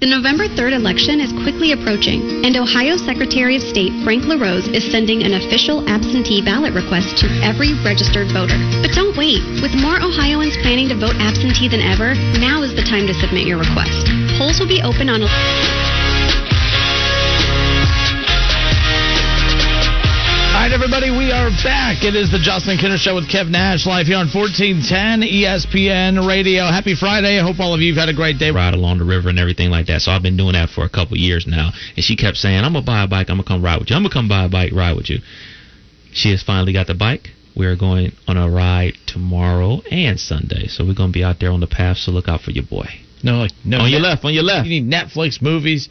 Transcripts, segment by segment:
The November 3rd election is quickly approaching, and Ohio Secretary of State Frank LaRose is sending an official absentee ballot request to every registered voter. But don't wait. With more Ohioans planning to vote absentee than ever, now is the time to submit your request. Polls will be open on right, everybody, we are back. It is the Justin Kinner Show with Kev Nash live here on 1410 ESPN Radio. Happy Friday. I hope all of you have had a great day. Ride along the river and everything like that. So I've been doing that for a couple years now. And she kept saying, I'm going to buy a bike. I'm going to come ride with you. I'm going to come buy a bike, ride with you. She has finally got the bike. We're going on a ride tomorrow and Sunday. So we're going to be out there on the path. So look out for your boy. No, like, no. On your left, on your left. You need Netflix movies.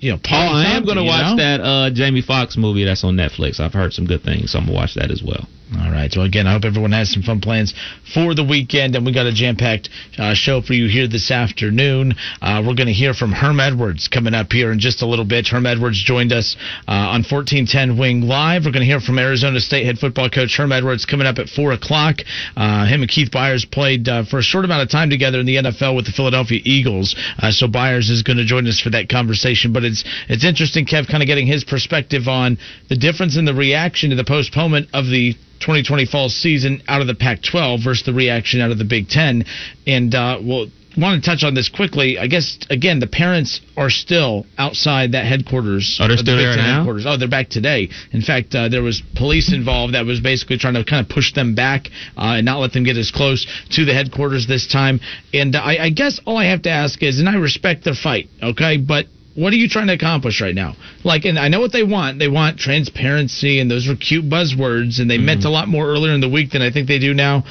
You know, Oh, I am going to watch know? that uh, Jamie Foxx movie that's on Netflix. I've heard some good things, so I'm going to watch that as well. All right. So again, I hope everyone has some fun plans for the weekend, and we got a jam-packed uh, show for you here this afternoon. Uh, we're going to hear from Herm Edwards coming up here in just a little bit. Herm Edwards joined us uh, on 1410 Wing Live. We're going to hear from Arizona State head football coach Herm Edwards coming up at four o'clock. Uh, him and Keith Byars played uh, for a short amount of time together in the NFL with the Philadelphia Eagles. Uh, so Byars is going to join us for that conversation. But it's it's interesting, Kev, kind of getting his perspective on the difference in the reaction to the postponement of the 2020 fall season out of the Pac-12 versus the reaction out of the Big Ten. And uh, we'll want to touch on this quickly. I guess again, the parents are still outside that headquarters. Oh, they're of the still there now? Headquarters. Oh, they're back today. In fact, uh, there was police involved that was basically trying to kind of push them back uh, and not let them get as close to the headquarters this time. And uh, I, I guess all I have to ask is, and I respect their fight, okay, but what are you trying to accomplish right now? Like, and I know what they want. They want transparency, and those are cute buzzwords, and they meant a mm-hmm. lot more earlier in the week than I think they do now.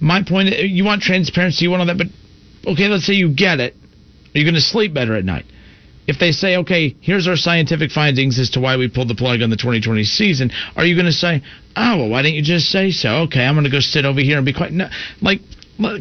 My point, uh, you want transparency, you want all that, but okay, let's say you get it. Are you going to sleep better at night? If they say, okay, here's our scientific findings as to why we pulled the plug on the 2020 season, are you going to say, oh, well, why didn't you just say so? Okay, I'm going to go sit over here and be quiet. No, like,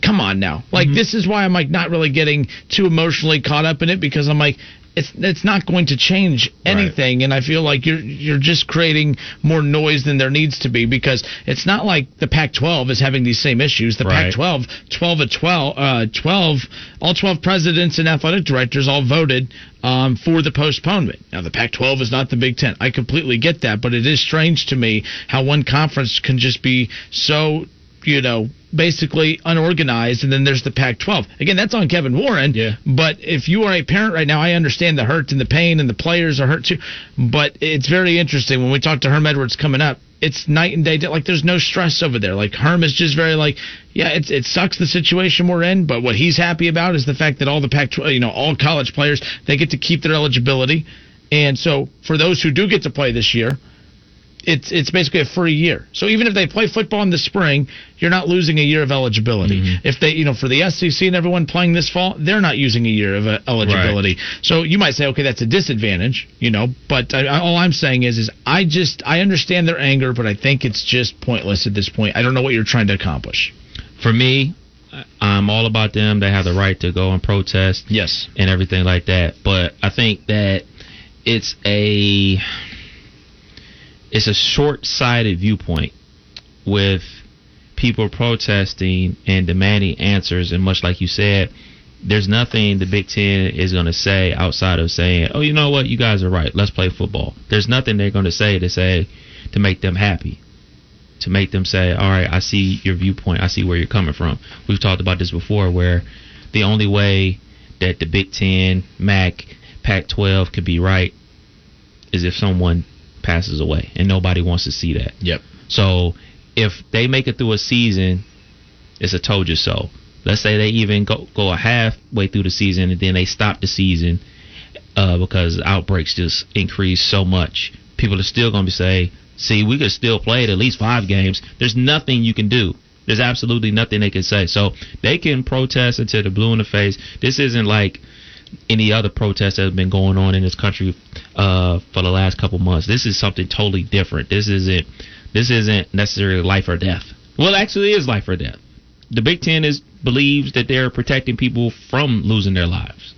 come on now. Like, mm-hmm. this is why I'm like not really getting too emotionally caught up in it because I'm like, it's it's not going to change anything, and I feel like you're you're just creating more noise than there needs to be because it's not like the Pac-12 is having these same issues. The Right. Pac-12, 12 of 12, uh, 12, all 12 presidents and athletic directors all voted um, for the postponement. Now the Pac-12 is not the Big Ten. I completely get that, but it is strange to me how one conference can just be so you know, basically unorganized, and then there's the Pac-12. Again, that's on Kevin Warren. Yeah. But if you are a parent right now, I understand the hurt and the pain, and the players are hurt too. But it's very interesting when we talk to Herm Edwards coming up. It's night and day. Like there's no stress over there. Like Herm is just very like, yeah, it's it sucks the situation we're in, but what he's happy about is the fact that all the Pac-12, you know, all college players they get to keep their eligibility, and so for those who do get to play this year, it's it's basically a free year. So even if they play football in the spring, you're not losing a year of eligibility. If they, you know, for the SEC and everyone playing this fall, they're not using a year of uh, eligibility. So you might say, okay, that's a disadvantage, you know. But I, I- all I'm saying is, is I just I understand their anger, but I think it's just pointless at this point. I don't know what you're trying to accomplish. For me, I'm all about them. They have the right to go and protest. Yes. and everything like that. But I think that it's a it's a short-sighted viewpoint with people protesting and demanding answers. And much like you said, there's nothing the Big Ten is going to say outside of saying, "Oh, you know what? You guys are right. Let's play football." There's nothing they're going to say to say to make them happy to make them say, "All right, I see your viewpoint. I see where you're coming from." We've talked about this before, where the only way that the Big Ten, MAC, Pac-12 could be right is if someone passes away, and nobody wants to see that. Yep. So if they make it through a season, it's a told you so. Let's say they even go go a halfway through the season and then they stop the season uh, because outbreaks just increase so much. People are still going to say, "See, we could still play it at least five games." There's nothing you can do. There's absolutely nothing they can say. So they can protest until the blue in the face. This isn't like any other protests that have been going on in this country uh, for the last couple months. This is something totally different. This isn't this isn't necessarily life or death. Well, actually, it is life or death. The Big Ten is believes that they're protecting people from losing their lives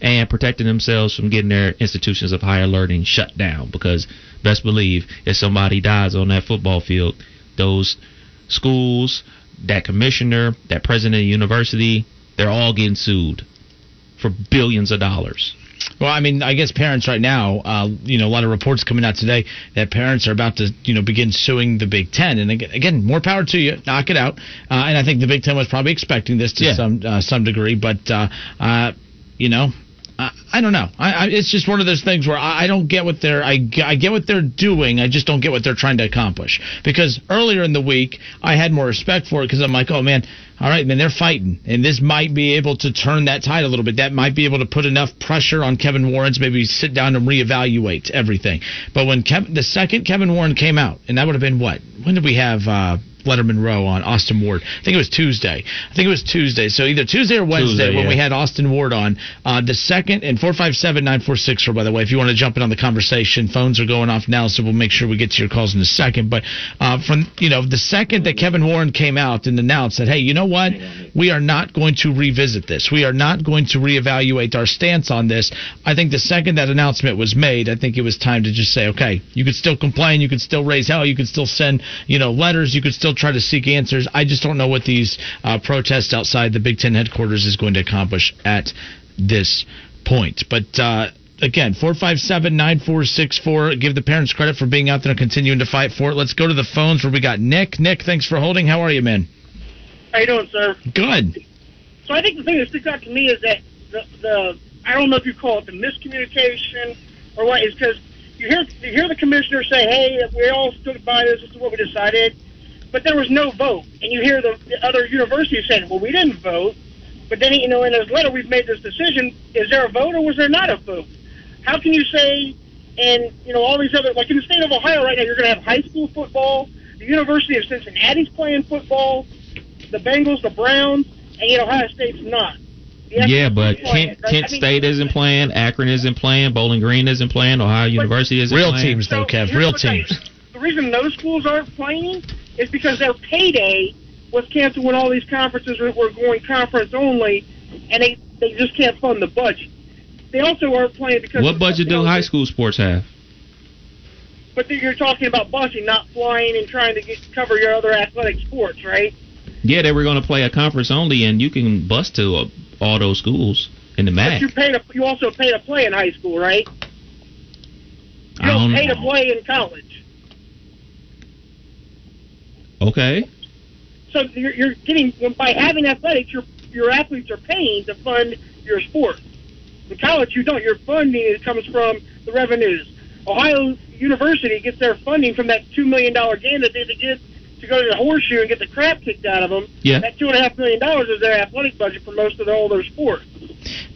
and protecting themselves from getting their institutions of higher learning shut down. Because best believe, if somebody dies on that football field, those schools, that commissioner, that president of the university, they're all getting sued for billions of dollars. Well, I mean, I guess parents right now, uh, you know, a lot of reports coming out today that parents are about to, you know, begin suing the Big Ten. And again, more power to you. Knock it out. Uh, and I think the Big Ten was probably expecting this to Yeah. some uh, some degree. But, uh, uh, you know, I, I don't know. I, I, it's just one of those things where I, I don't get what they're I, I get what they're doing. I just don't get what they're trying to accomplish. Because earlier in the week, I had more respect for it because I'm like, oh man, all right, man, they're fighting, and this might be able to turn that tide a little bit. That might be able to put enough pressure on Kevin Warren to maybe sit down and reevaluate everything. But when Kev- the second Kevin Warren came out, and that would have been what? When did we have? Uh, Lettermen Row on Austin Ward. I think it was Tuesday. I think it was Tuesday. So either Tuesday or Wednesday Tuesday, when yeah. we had Austin Ward on. Uh, the second and four five seven nine four six four. By the way, if you want to jump in on the conversation, phones are going off now, so we'll make sure we get to your calls in a second. But uh, from you know the second that Kevin Warren came out and announced that, hey, you know what, we are not going to revisit this. We are not going to reevaluate our stance on this. I think the second that announcement was made, I think it was time to just say, okay, you could still complain, you could still raise hell, you could still send you know letters, you could still try to seek answers. I just don't know what these uh, protests outside the Big Ten headquarters is going to accomplish at this point. But uh, again, 457 9464. Give the parents credit for being out there and continuing to fight for it. Let's go to the phones where we got Nick. Nick, thanks for holding. How are you, man? How you doing, sir? Good. So I think the thing that sticks out to me is that the, the I don't know if you call it the miscommunication or what is because you hear you hear the commissioner say, "Hey, we all stood by this. This is what we decided," but there was no vote, and you hear the, the other universities saying, "Well, we didn't vote." But then you know, in his letter, we've made this decision. Is there a vote or was there not a vote? How can you say? And you know, all these other like in the state of Ohio right now, you're going to have high school football. The University of Cincinnati's playing football. The Bengals, the Browns, and yet Ohio State's not. Yeah, but Kent. Kent I mean, State isn't playing, Akron isn't playing, Bowling Green isn't playing, Ohio University isn't Real playing. Real teams, though, Kev. here's Real what I- teams. The reason those schools aren't playing is because their payday was canceled when all these conferences were, were going conference only, and they they just can't fund the budget. They also aren't playing because What budget do know, high school sports have? But then you're talking about busing, not flying, and trying to get cover your other athletic sports, right? Yeah, they were going to play a conference only, and you can bus to uh, all those schools in the MAC. But you pay you also pay to play in high school, right? You don't don't pay to play in college. Okay. So you're, you're getting by having athletics, your your athletes are paying to fund your sport. In college, you don't. Your funding comes from the revenues. Ohio University gets their funding from that two million dollar game that they had to go to the horseshoe and get the crap kicked out of them. Yeah. That two and a half million dollars is their athletic budget for most of their, all their sports.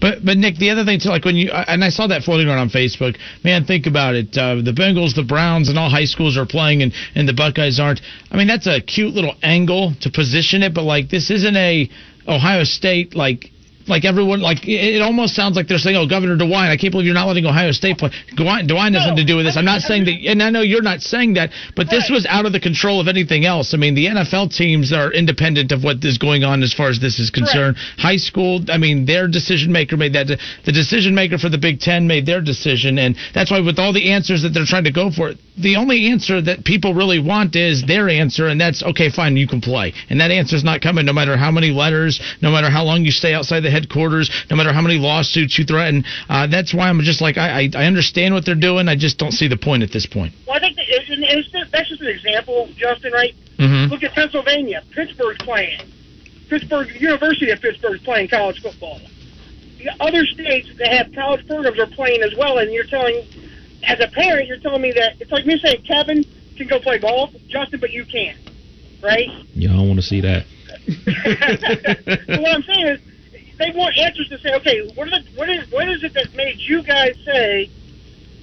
But but Nick, the other thing too, like when you and I saw that floating around on Facebook. Man, think about it. Uh, the Bengals, the Browns, and all high schools are playing, and and the Buckeyes aren't. I mean, that's a cute little angle to position it, but like this isn't a Ohio State like. Like everyone, like it, it almost sounds like they're saying, "Oh, Governor DeWine, I can't believe you're not letting Ohio State play." DeWine, DeWine has nothing to do with this. I'm not saying that, and I know you're not saying that, but this was out of the control of anything else. I mean, the NFL teams are independent of what is going on as far as this is concerned. High school, I mean, their decision maker made that. The decision maker for the Big Ten made their decision, and that's why with all the answers that they're trying to go for, the only answer that people really want is their answer, and that's okay, fine, you can play. And that answer is not coming, no matter how many letters, no matter how long you stay outside the headquarters, no matter how many lawsuits you threaten. Uh, that's why I'm just like, I, I, I understand what they're doing. I just don't see the point at this point. Well, I think that it's, and it's just, that's just an example, Justin. Right? Mm-hmm. Look at Pennsylvania. Pittsburgh's playing. Pittsburgh University of Pittsburgh's playing college football. The other states that have college programs are playing as well, and you're telling, as a parent, you're telling me that it's like me saying Kevin can go play golf, Justin, but you can't, right? Yeah, I don't want to see that. so what I'm saying is, they want answers to say, okay, what are the what is what is it that made you guys say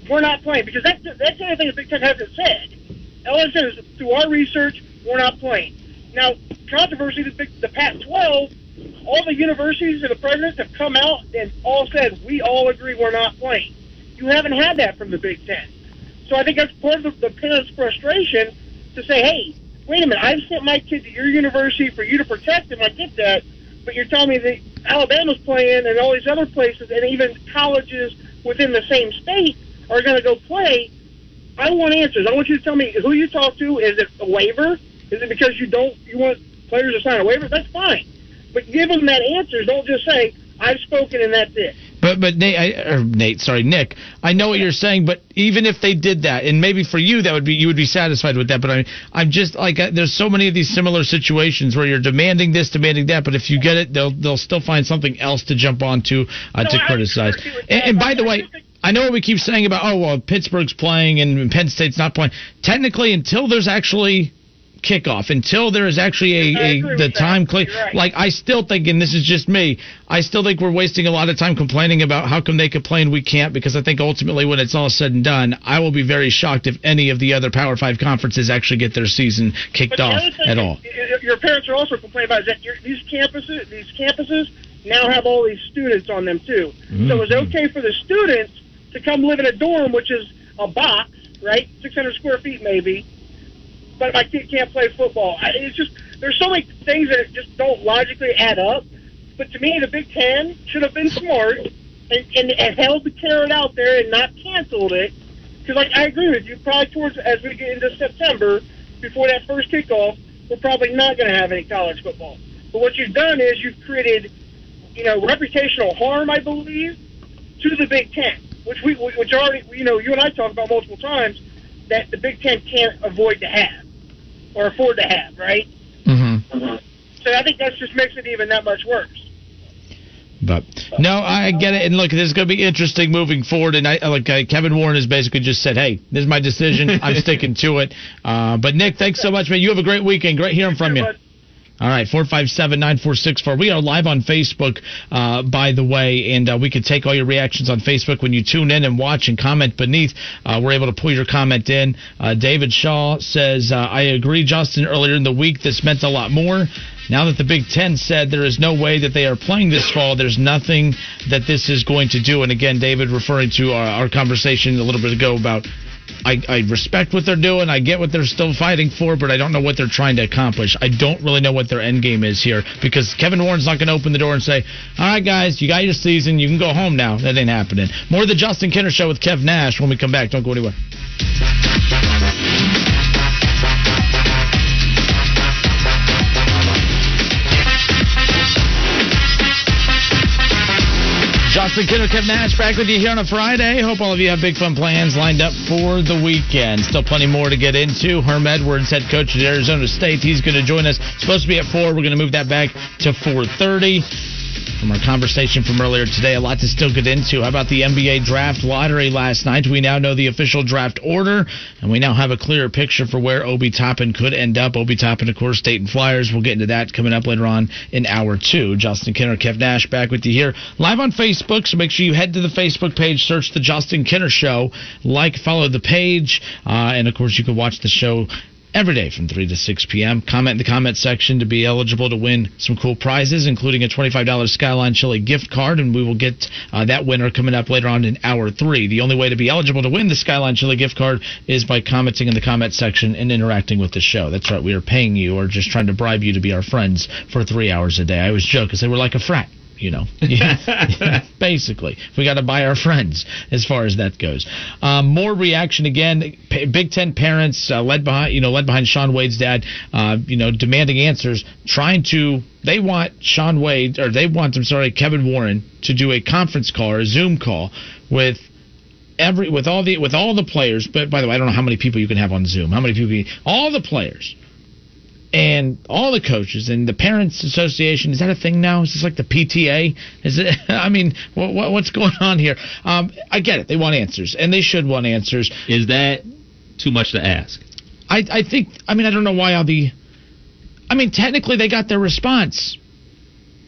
we're not playing? Because that's that's the only thing the Big Ten hasn't said. All it said through our research, we're not playing. Now, controversy, the, Big, the Pac-12 all the universities and the presidents have come out and all said we all agree we're not playing. You haven't had that from the Big Ten, so I think that's part of the, the parents' frustration to say, hey, wait a minute, I've sent my kid to your university for you to protect him. I get that, but you're telling me that Alabama's playing and all these other places and even colleges within the same state are going to go play. I want answers. I want you to tell me who you talk to. Is it a waiver? Is it because you don't you want players to sign a waiver? That's fine, but give them that answer. Don't just say I've spoken and that's it. But but Nate, I, or Nate, sorry, Nick. I know what you're saying, but even if they did that, and maybe for you that would be you would be satisfied with that. But I, I'm just like there's so many of these similar situations where you're demanding this, demanding that, but if you get it, they'll they'll still find something else to jump onto uh, No, to I criticize. And, and by the way. I know what we keep saying about oh well Pittsburgh's playing and Penn State's not playing. Technically, until there's actually kickoff, until there is actually a, a the time. Right. Like I still think, and this is just me, I still think we're wasting a lot of time complaining about how come they complain we can't. Because I think ultimately, when it's all said and done, I will be very shocked if any of the other Power Five conferences actually get their season kicked off at all. Your parents are also complaining about that these campuses, these campuses now have all these students on them too. So it's Mm-hmm. okay for the students to come live in a dorm, which is a box, right, 600 square feet maybe. But my kid can't play football. I, it's just there's so many things that just don't logically add up. But to me, the Big Ten should have been smart and, and, and held the carrot out there and not canceled it. Because like I agree with you, probably towards as we get into September, before that first kickoff, we're probably not going to have any college football. But what you've done is you've created, you know, reputational harm, I believe, to the Big Ten, which we, which already, you know, you and I talked about multiple times that the Big Ten can't avoid to have or afford to have, right? Mm-hmm. So I think that just makes it even that much worse. But no, I get it. And look, this is going to be interesting moving forward. And I like uh, Kevin Warren has basically just said, "Hey, this is my decision. I'm sticking to it." Uh, but Nick, thanks so much, man. You have a great weekend. Great hearing from you. All right, four five seven nine four six four. We are live on Facebook, uh, by the way, and uh, we can take all your reactions on Facebook when you tune in and watch and comment beneath. Uh, we're able to pull your comment in. Uh, David Shaw says, uh, "I agree, Justin. Earlier in the week, this meant a lot more." Now that the Big Ten said there is no way that they are playing this fall, there's nothing that this is going to do. And again, David referring to our, our conversation a little bit ago about I, I respect what they're doing. I get what they're still fighting for, but I don't know what they're trying to accomplish. I don't really know what their end game is here because Kevin Warren's not going to open the door and say, "All right, guys, you got your season. You can go home now." That ain't happening. More of the Justin Kinner Show with Kev Nash when we come back. Don't go anywhere. Justin Kinner, Kev Nash back with you here on a Friday. Hope all of you have big fun plans lined up for the weekend. Still plenty more to get into. Herm Edwards, head coach at Arizona State, he's going to join us. Supposed to be at four. We're going to move that back to four thirty. From our conversation from earlier today, a lot to still get into. How about the NBA draft lottery last night? We now know the official draft order, and we now have a clearer picture for where Obi Toppin could end up. Obi Toppin, of course, Dayton Flyers. We'll get into that coming up later on in hour two. Justin Kinner, Kev Nash back with you here live on Facebook. So make sure you head to the Facebook page, search the Justin Kinner Show, like, follow the page, uh, and of course you can watch the show every day from 3 to 6 p.m. Comment in the comment section to be eligible to win some cool prizes, including a $25 Skyline Chili gift card, and we will get uh, that winner coming up later on in hour three. The only way to be eligible to win the Skyline Chili gift card is by commenting in the comment section and interacting with the show. That's right, we are paying you or just trying to bribe you to be our friends for three hours a day. I always joke because they were like a frat you know. Basically, we got to buy our friends as far as that goes. Um, more reaction again. P- Big Ten parents uh, led behind, you know, led behind Shaun Wade's dad, uh, you know, demanding answers, trying to. They want Shaun Wade, or they want, I'm sorry, Kevin Warren to do a conference call or a Zoom call with every with all the with all the players. But by the way, I don't know how many people you can have on Zoom. How many people? You, all the players and all the coaches and the parents association is that a thing now? Is this like the pta is it i mean what, what, what's going on here? Um, i get it. They want answers and they should want answers. Is that too much to ask? i, I think i mean i don't know why all the i mean technically they got their response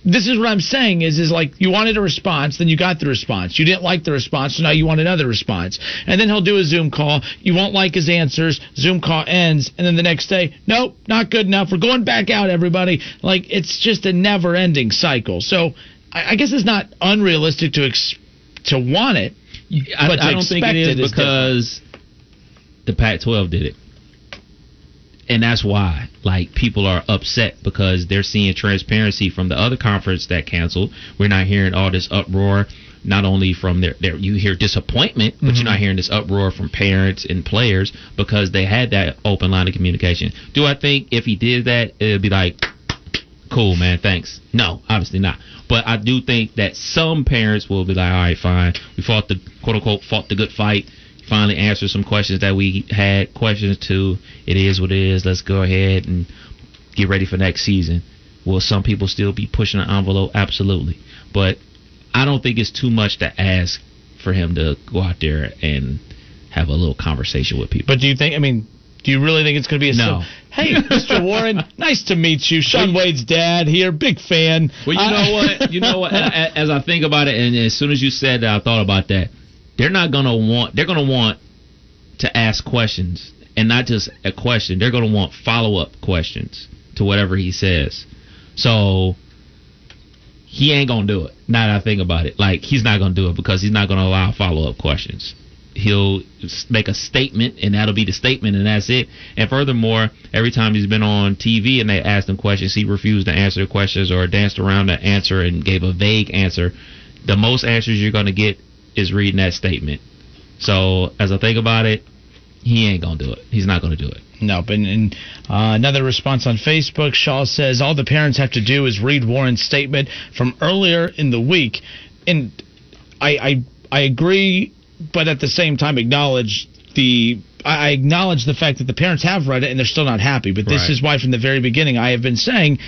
this is what I'm saying is is like you wanted a response, then you got the response. You didn't like the response, so now you want another response. And then he'll do a Zoom call. You won't like his answers. Zoom call ends, and then the next day, nope, not good enough. We're going back out, everybody. Like it's just a never-ending cycle. So I, I guess it's not unrealistic to ex- to want it. I, But to I don't think it is it is because the Pac-12 did it, and that's why like people are upset because they're seeing transparency from the other conference that canceled. We're not hearing all this uproar. Not only from their, their you hear disappointment, but you're not mm-hmm. hearing this uproar from parents and players because they had that open line of communication. Do I think if he did that, it'd be like, cool, man, thanks. No, obviously not. But I do think that some parents will be like, all right, fine. We fought the quote unquote fought the good fight. Finally answered some questions that we had questions to. It is what it is. Let's go ahead and get ready for next season. Will some people still be pushing the envelope? Absolutely. But I don't think it's too much to ask for him to go out there and have a little conversation with people. But do you think? I mean, do you really think it's going to be a No. sim- Hey, Mr. Warren, nice to meet you. Shaun Wade's dad here, big fan. Well, you know what? You know what? As I think about it, and as soon as you said that, I thought about that. They're not gonna want. They're gonna want to ask questions, and not just a question. They're gonna want follow up questions to whatever he says. So he ain't gonna do it. Now that I think about it, like he's not gonna do it because he's not gonna allow follow up questions. He'll make a statement, and that'll be the statement, and that's it. And furthermore, every time he's been on TV and they asked him questions, he refused to answer the questions or danced around the answer and gave a vague answer. The most answers you're gonna get is reading that statement. So as I think about it, he ain't gonna do it. He's not gonna do it. No, but and uh, another response on Facebook, Shaw says all the parents have to do is read Warren's statement from earlier in the week, and I I, I agree, but at the same time acknowledge the. I acknowledge the fact that the parents have read it and they're still not happy. But this Right. is why, from the very beginning, I have been saying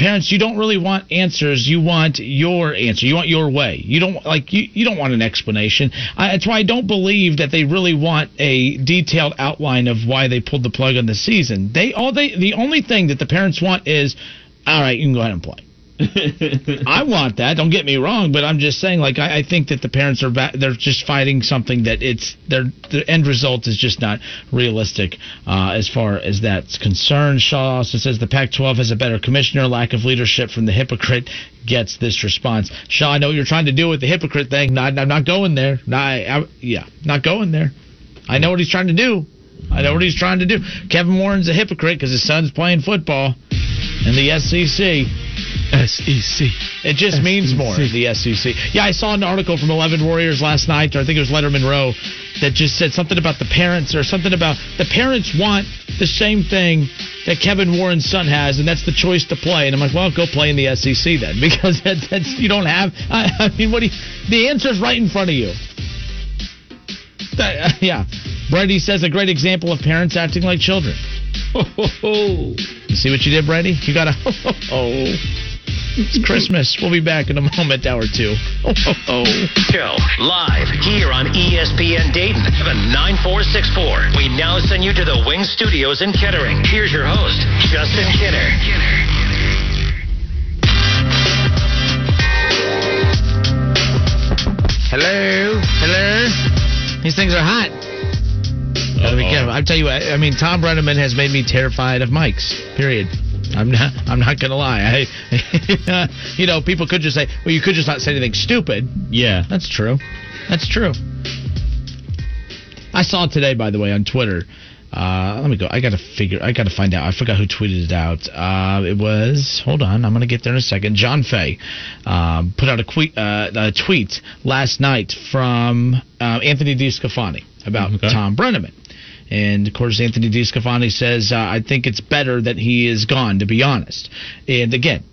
parents you don't really want answers. You want your answer. You want your way. You don't like you, you don't want an explanation. I, that's why i don't believe that they really want a detailed outline of why they pulled the plug on the season. They all they the only thing that the parents want is all right you can go ahead and play I want that. Don't get me wrong, but I'm just saying, like, I, I think that the parents are ba- they're just fighting something that it's their the end result is just not realistic uh, as far as that's concerned. Shaw also says the Pac-12 has a better commissioner. Lack of leadership from the hypocrite gets this response. Shaw, I know what you're trying to do with the hypocrite thing. Not, I'm not going there. Not, I, yeah, not going there. I know what he's trying to do. I know what he's trying to do. Kevin Warren's a hypocrite because his son's playing football in the SEC. SEC. It just means more, the SEC. Yeah, I saw an article from 11 Warriors last night, or I think it was Lettermen Row, that just said something about the parents or something about the parents want the same thing that Kevin Warren's son has, and that's the choice to play. And I'm like, well, go play in the SEC then, because that, that's you don't have. I, I mean, what do you, the answer's right in front of you. That, uh, yeah, Brady says a great example of parents acting like children. You see what you did, Brady? You got a oh. It's Christmas. We'll be back in a moment, hour two. Oh, oh, oh. Show live here on ESPN Dayton, 9464. We now send you to the Wing Studios in Kettering. Here's your host, Justin Kinner. Hello, hello. These things are hot. Gotta be careful. I tell you what. I mean, Tom Brennaman has made me terrified of mics. Period. I'm not. I'm not gonna lie. I, you know, people could just say, "Well, you could just not say anything stupid." Yeah. That's true. That's true. I saw it today, by the way, on Twitter. Uh, let me go. I gotta figure. I gotta find out. I forgot who tweeted it out. Uh, it was. Hold on. I'm gonna get there in a second. John Fay um, put out a, que- uh, a tweet last night from uh, Anthony DeSclafani about Okay. Tom Brennaman. And of course, Anthony DeSclafani says, uh, I think it's better that he is gone, to be honest. And again,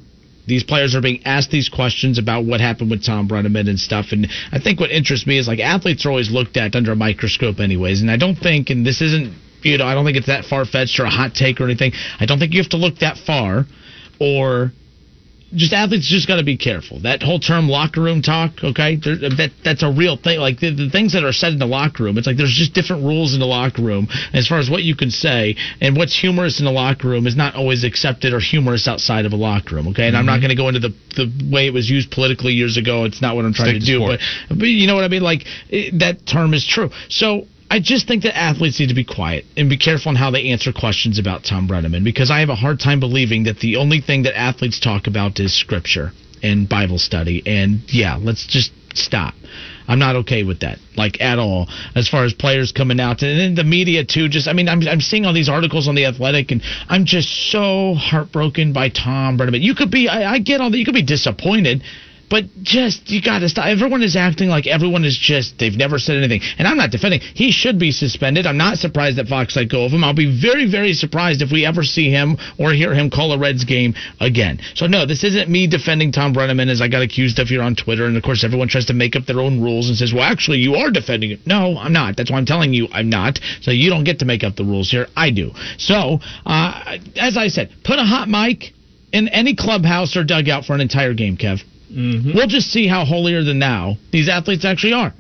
these players are being asked these questions about what happened with Tom Brennaman and stuff. And I think what interests me is like athletes are always looked at under a microscope, anyways. And I don't think, and this isn't, you know, I don't think it's that far fetched or a hot take or anything. I don't think you have to look that far or just athletes just got to be careful. That whole term locker room talk, okay, there, that that's a real thing. Like the, the things that are said in the locker room, it's like there's just different rules in the locker room as far as what you can say and what's humorous in the locker room is not always accepted or humorous outside of a locker room. Okay, and I'm not mm-hmm. going to go into the the way it was used politically years ago. It's not what I'm trying Stick to to do, but but you know what I mean. Like it, that term is true. So. I just think that athletes need to be quiet and be careful on how they answer questions about Tom Brennaman because I have a hard time believing that the only thing that athletes talk about is scripture and Bible study. And yeah, let's just stop. I'm not okay with that, like at all. As far as players coming out and then the media too. Just, I mean, I'm, I'm seeing all these articles on the Athletic, and I'm just so heartbroken by Tom Brennaman. You could be, I, I get all that. You could be disappointed. But just you got to stop. Everyone is acting like everyone is just they've never said anything. And I'm not defending. He should be suspended. I'm not surprised that Fox let go of him. I'll be very very surprised if we ever see him or hear him call a Reds game again. So no, this isn't me defending Tom Brennaman as I got accused of here on Twitter. And of course everyone tries to make up their own rules and says, well actually you are defending it. No, I'm not. That's why I'm telling you I'm not. So you don't get to make up the rules here. I do. So uh, as I said, put a hot mic in any clubhouse or dugout for an entire game, Kev. Mm-hmm. We'll just see how holier than thou these athletes actually are.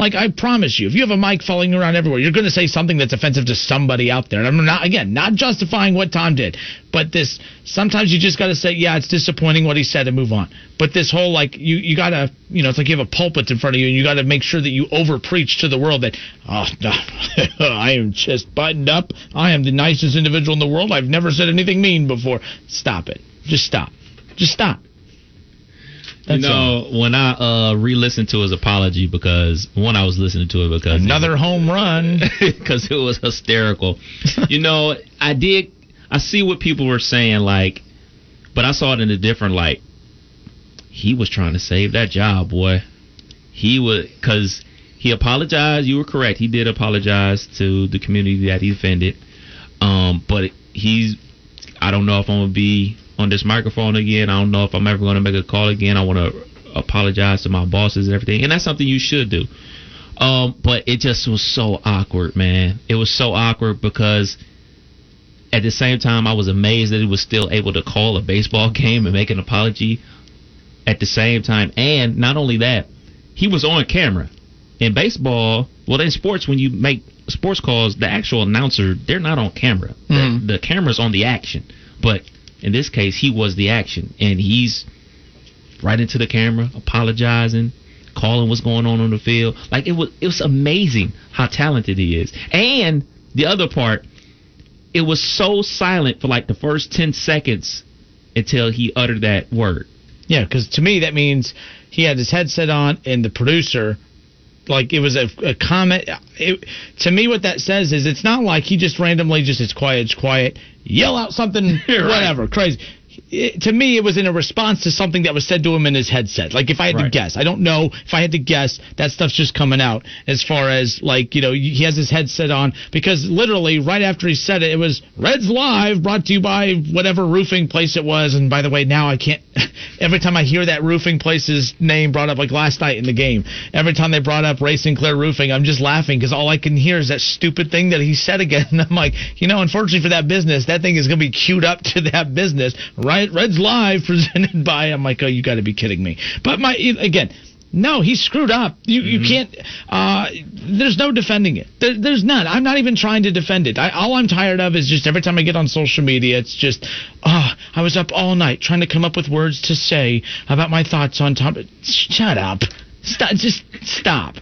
Like I promise you, if you have a mic following around everywhere, you're going to say something that's offensive to somebody out there. And I'm not again not justifying what Tom did, but this sometimes you just got to say, yeah, it's disappointing what he said and move on. But this whole like you you got to you know it's like you have a pulpit in front of you and you got to make sure that you over preach to the world that oh no, I am just buttoned up. I am the nicest individual in the world. I've never said anything mean before. Stop it. Just stop. Just stop. That's you know, when I uh, re-listened to his apology because one, I was listening to it because Another home run. because it was hysterical. you know, I did. I see what people were saying, like, but I saw it in a different light. He was trying to save that job, boy. He was because he apologized. You were correct. He did apologize to the community that he offended. Um, but he's. I don't know if I'm gonna be on this microphone again. I don't know if I'm ever gonna make a call again. I want to apologize to my bosses and everything, and that's something you should do. Um, but it just was so awkward, man. It was so awkward because at the same time I was amazed that he was still able to call a baseball game and make an apology at the same time. And not only that, he was on camera. In baseball, well, in sports, when you make sports calls, the actual announcer they're not on camera. Mhm. The, the camera's on the action. But in this case, he was the action, and he's right into the camera, apologizing, calling what's going on on the field. Like it was, it was amazing how talented he is. And the other part, it was so silent for like the first ten seconds until he uttered that word. Yeah, because to me that means he had his headset on and the producer, like it was a, a comment. It, to me, what that says is it's not like he just randomly just it's quiet, it's quiet, yell out something, whatever, crazy. It, to me, it was in a response to something that was said to him in his headset. Like if I had to guess, I don't know if I had to guess, that stuff's just coming out as far as like you know he has his headset on because literally right after he said it, it was Reds Live brought to you by whatever roofing place it was. And by the way, now I can't. Every time I hear that roofing place's name brought up, like last night in the game, every time they brought up Ray St. Clair Roofing, I'm just laughing because all I can hear is that stupid thing that he said again. And I'm like, you know, unfortunately for that business, that thing is going to be queued up to that business. Right, Reds Live presented by. I'm like, oh, you got to be kidding me. But my again. No, he screwed up. You you can't. Uh, there's no defending it. There, there's none. I'm not even trying to defend it. I, all I'm tired of is just every time I get on social media, it's just, oh, I was up all night trying to come up with words to say about my thoughts on Tom. Shut up. Stop. Just stop.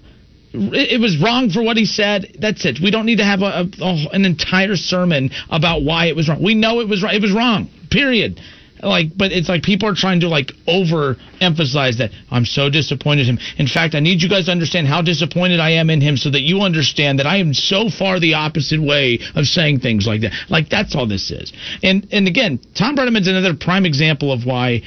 It, was wrong for what he said. That's it. We don't need to have a, a, a- an entire sermon about why it was wrong. We know it was right. It was wrong. Period. Like, but it's like people are trying to like over emphasize that I'm so disappointed in him. In fact, I need you guys to understand how disappointed I am in him so that you understand that I am so far the opposite way of saying things like that. Like that's all this is. And and again, Tom Brennaman's another prime example of why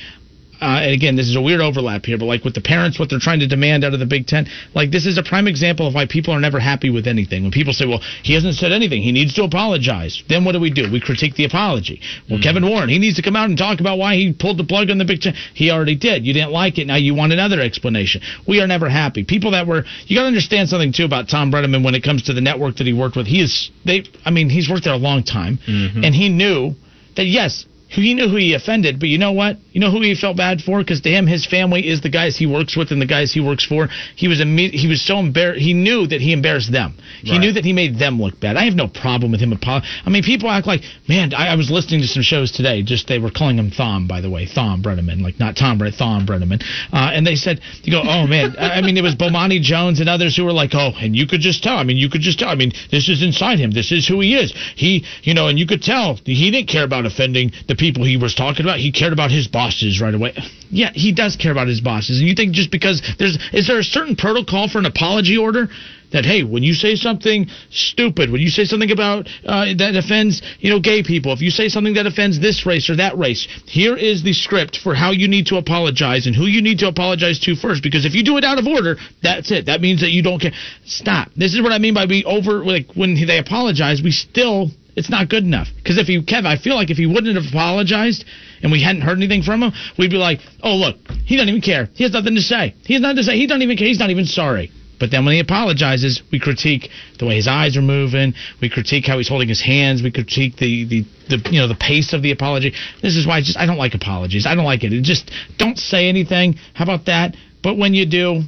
uh, and again, this is a weird overlap here, but like with the parents, what they're trying to demand out of the Big Ten, like this is a prime example of why people are never happy with anything. When people say, well, he hasn't said anything, he needs to apologize, then what do we do? We critique the apology. Well, Kevin Warren, he needs to come out and talk about why he pulled the plug on the Big Ten. He already did. You didn't like it. Now you want another explanation. We are never happy. People that were, you got to understand something too about Tom Brennaman when it comes to the network that he worked with. He is, they, I mean, he's worked there a long time, and he knew that yes, he knew who he offended, but you know what? You know who he felt bad for? Because to him, his family is the guys he works with and the guys he works for. He was imme- he was so embarrassed. He knew that he embarrassed them. He Right. knew that he made them look bad. I have no problem with him. Apo- I mean, people act like, man. I, I was listening to some shows today. Just they were calling him Thom, by the way, Thom Brennaman, like not Tom, but Thom Brennaman. Uh, and they said, you go, oh man. I I mean, it was Bomani Jones and others who were like, oh, and you could just tell. I mean, you could just tell. I mean, this is inside him. This is who he is. He, you know, and you could tell he didn't care about offending the people he was talking about. He cared about his bosses right away. Yeah, he does care about his bosses. And you think just because there's is there a certain protocol for an apology order? That hey, when you say something stupid, when you say something about uh, that offends, you know, gay people, if you say something that offends this race or that race, here is the script for how you need to apologize and who you need to apologize to first. Because if you do it out of order, that's it. That means that you don't care. Stop. This is what I mean by we over like when they apologize, we still it's not good enough. Because if you, Kev, I feel like if he wouldn't have apologized and we hadn't heard anything from him, we'd be like, oh, look, he doesn't even care. He has nothing to say. He has nothing to say. He doesn't even care. He's not even sorry. But then when he apologizes, we critique the way his eyes are moving. We critique how he's holding his hands. We critique the, the, the you know the pace of the apology. This is why I just I don't like apologies. I don't like it. it just don't say anything. How about that? But when you do,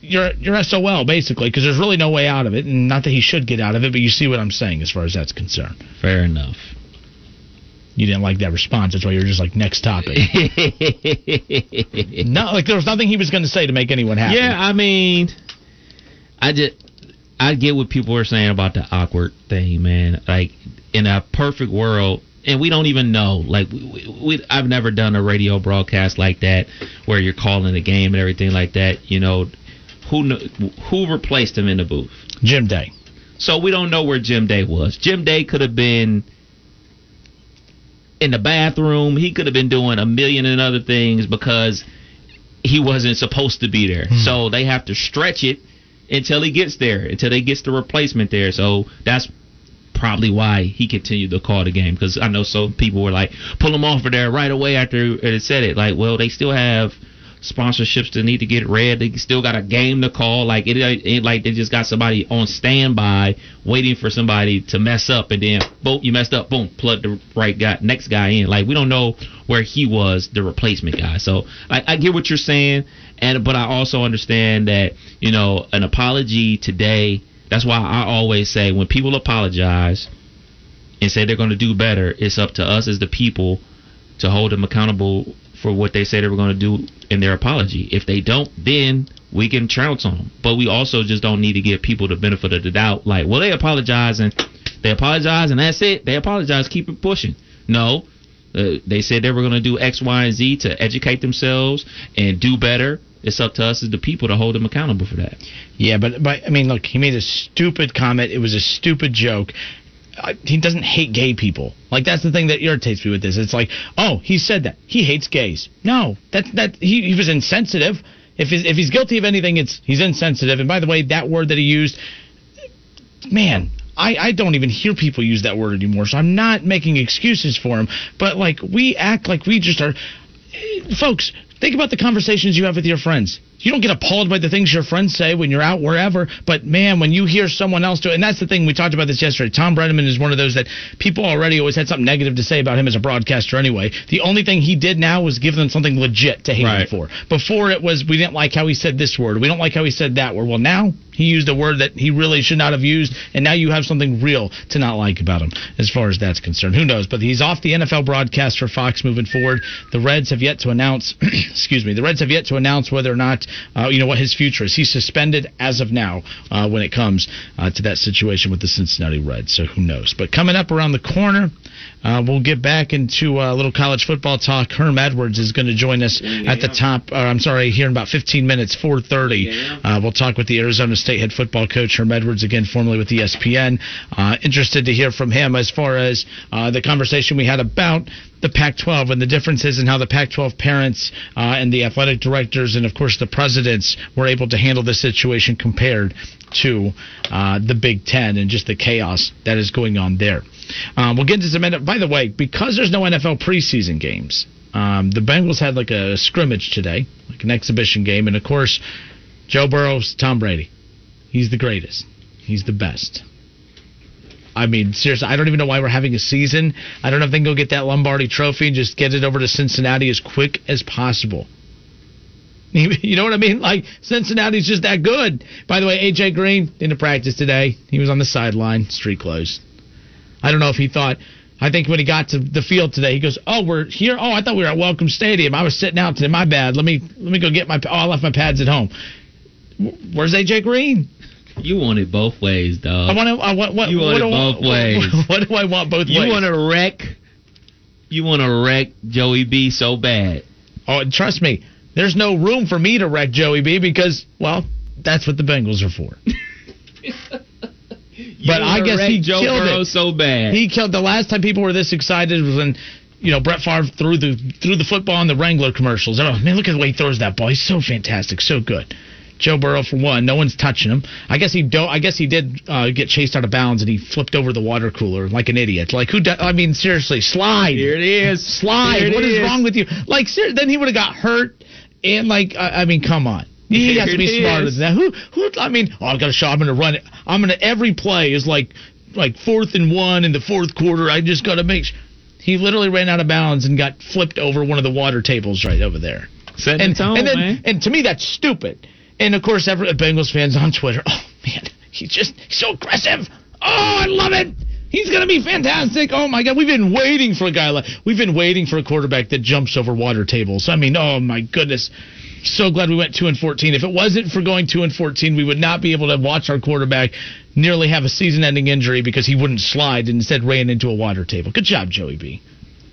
you're you're SOL basically because there's really no way out of it, and not that he should get out of it, but you see what I'm saying as far as that's concerned. Fair enough. You didn't like that response. That's why you're just like next topic. no, like there was nothing he was going to say to make anyone happy. Yeah, I mean, I just I get what people are saying about the awkward thing, man. Like in a perfect world, and we don't even know. Like we, we, we I've never done a radio broadcast like that where you're calling a game and everything like that. You know, who who replaced him in the booth? Jim Day. So we don't know where Jim Day was. Jim Day could have been in the bathroom. He could have been doing a million and other things because he wasn't supposed to be there. Hmm. So they have to stretch it until he gets there, until they gets the replacement there. So that's probably why he continued to call the game because I know some people were like pull him off of there right away after it said it. Like, well, they still have sponsorships that need to get read. They still got a game to call. Like it ain't like they just got somebody on standby waiting for somebody to mess up, and then boom, you messed up. Boom, plug the right guy, next guy in. Like we don't know where he was, the replacement guy. So like I get what you're saying, and but I also understand that you know an apology today. That's why I always say when people apologize and say they're going to do better, it's up to us as the people to hold them accountable for what they say they were going to do in their apology. If they don't, then we can trounce on them. But we also just don't need to give people the benefit of the doubt. Like, well, they apologize and they apologize and that's it. They apologize, keep it pushing. No, uh, they said they were going to do X, Y, and Z to educate themselves and do better. It's up to us as the people to hold them accountable for that. Yeah, but but I mean, look, he made a stupid comment. It was a stupid joke. He doesn't hate gay people. Like that's the thing that irritates me with this. It's like, oh, he said that he hates gays. No, that that he, he was insensitive. If he's, if he's guilty of anything, it's he's insensitive. And by the way, that word that he used, man, I, I don't even hear people use that word anymore. So I'm not making excuses for him. But like we act like we just are, folks. Think about the conversations you have with your friends. You don't get appalled by the things your friends say when you're out wherever, but man, when you hear someone else do it, and that's the thing we talked about this yesterday. Tom Brennaman is one of those that people already always had something negative to say about him as a broadcaster anyway. The only thing he did now was give them something legit to hate him for. Before it was we didn't like how he said this word, we don't like how he said that word. Well, now he used a word that he really should not have used, and now you have something real to not like about him as far as that's concerned. Who knows? But he's off the NFL broadcast for Fox moving forward. The Reds have yet to announce, excuse me, the Reds have yet to announce whether or not, uh, you know, what his future is. He's suspended as of now uh, when it comes uh, to that situation with the Cincinnati Reds. So who knows? But coming up around the corner, uh, we'll get back into uh, a little college football talk. Herm Edwards is going to join us at the top. Uh, I'm sorry, here in about 15 minutes, 4:30. Uh, we'll talk with the Arizona State head football coach Herm Edwards again, formerly with ESPN. Uh, interested to hear from him as far as uh, the conversation we had about the Pac-12 and the differences in how the Pac-12 parents uh, and the athletic directors and of course the presidents were able to handle the situation compared to uh, the Big Ten and just the chaos that is going on there. Um, we'll get into some. By the way, because there's no NFL preseason games, um, the Bengals had like a scrimmage today, like an exhibition game, and of course, Joe Burrow's Tom Brady. He's the greatest. He's the best. I mean, seriously, I don't even know why we're having a season. I don't know if they can go get that Lombardi trophy and just get it over to Cincinnati as quick as possible. You know what I mean? Like Cincinnati's just that good. By the way, AJ Green didn't practice today. He was on the sideline, street closed. I don't know if he thought. I think when he got to the field today, he goes, "Oh, we're here. Oh, I thought we were at Welcome Stadium. I was sitting out today. My bad. Let me let me go get my. Oh, I left my pads at home. Where's AJ Green? You want it both ways, dog. I want to. I want. What, You want what it do I- both ways. What, do I want both You ways? want to wreck. You want to wreck Joey B so bad. Oh, and trust me, there's no room for me to wreck Joey B because, well, that's what the Bengals are for. But I guess he Joe killed Burrow it. so bad. He killed the last time people were this excited was when, you know, Brett Favre threw the threw the football in the Wrangler commercials. Oh man, look at the way he throws that ball. He's so fantastic, so good. Joe Burrow for one, no one's touching him. I guess he do, I guess he did uh, get chased out of bounds and he flipped over the water cooler like an idiot. Like who? Do, I mean, seriously, slide. Here it is. Slide. It What is is. wrong with you? Like, ser- then he would have got hurt. And like, I, I mean, come on. He Here has to be smarter is. than that. Who? Who? I mean, oh, I've got a shot. I'm going to run it. I'm going to. Every play is like, like fourth and one in the fourth quarter. I just got to make. Sure. He literally ran out of bounds and got flipped over one of the water tables right over there. Setting And, tone, and then, man. and to me, that's stupid. And of course, every Bengals fans on Twitter. Oh man, he's just he's so aggressive. Oh, I love it. He's gonna be fantastic. Oh my God, we've been waiting for a guy like we've been waiting for a quarterback that jumps over water tables. I mean, oh my goodness. So glad we went two and fourteen. If it wasn't for going two and fourteen, we would not be able to watch our quarterback nearly have a season-ending injury because he wouldn't slide and instead ran into a water table. Good job, Joey B.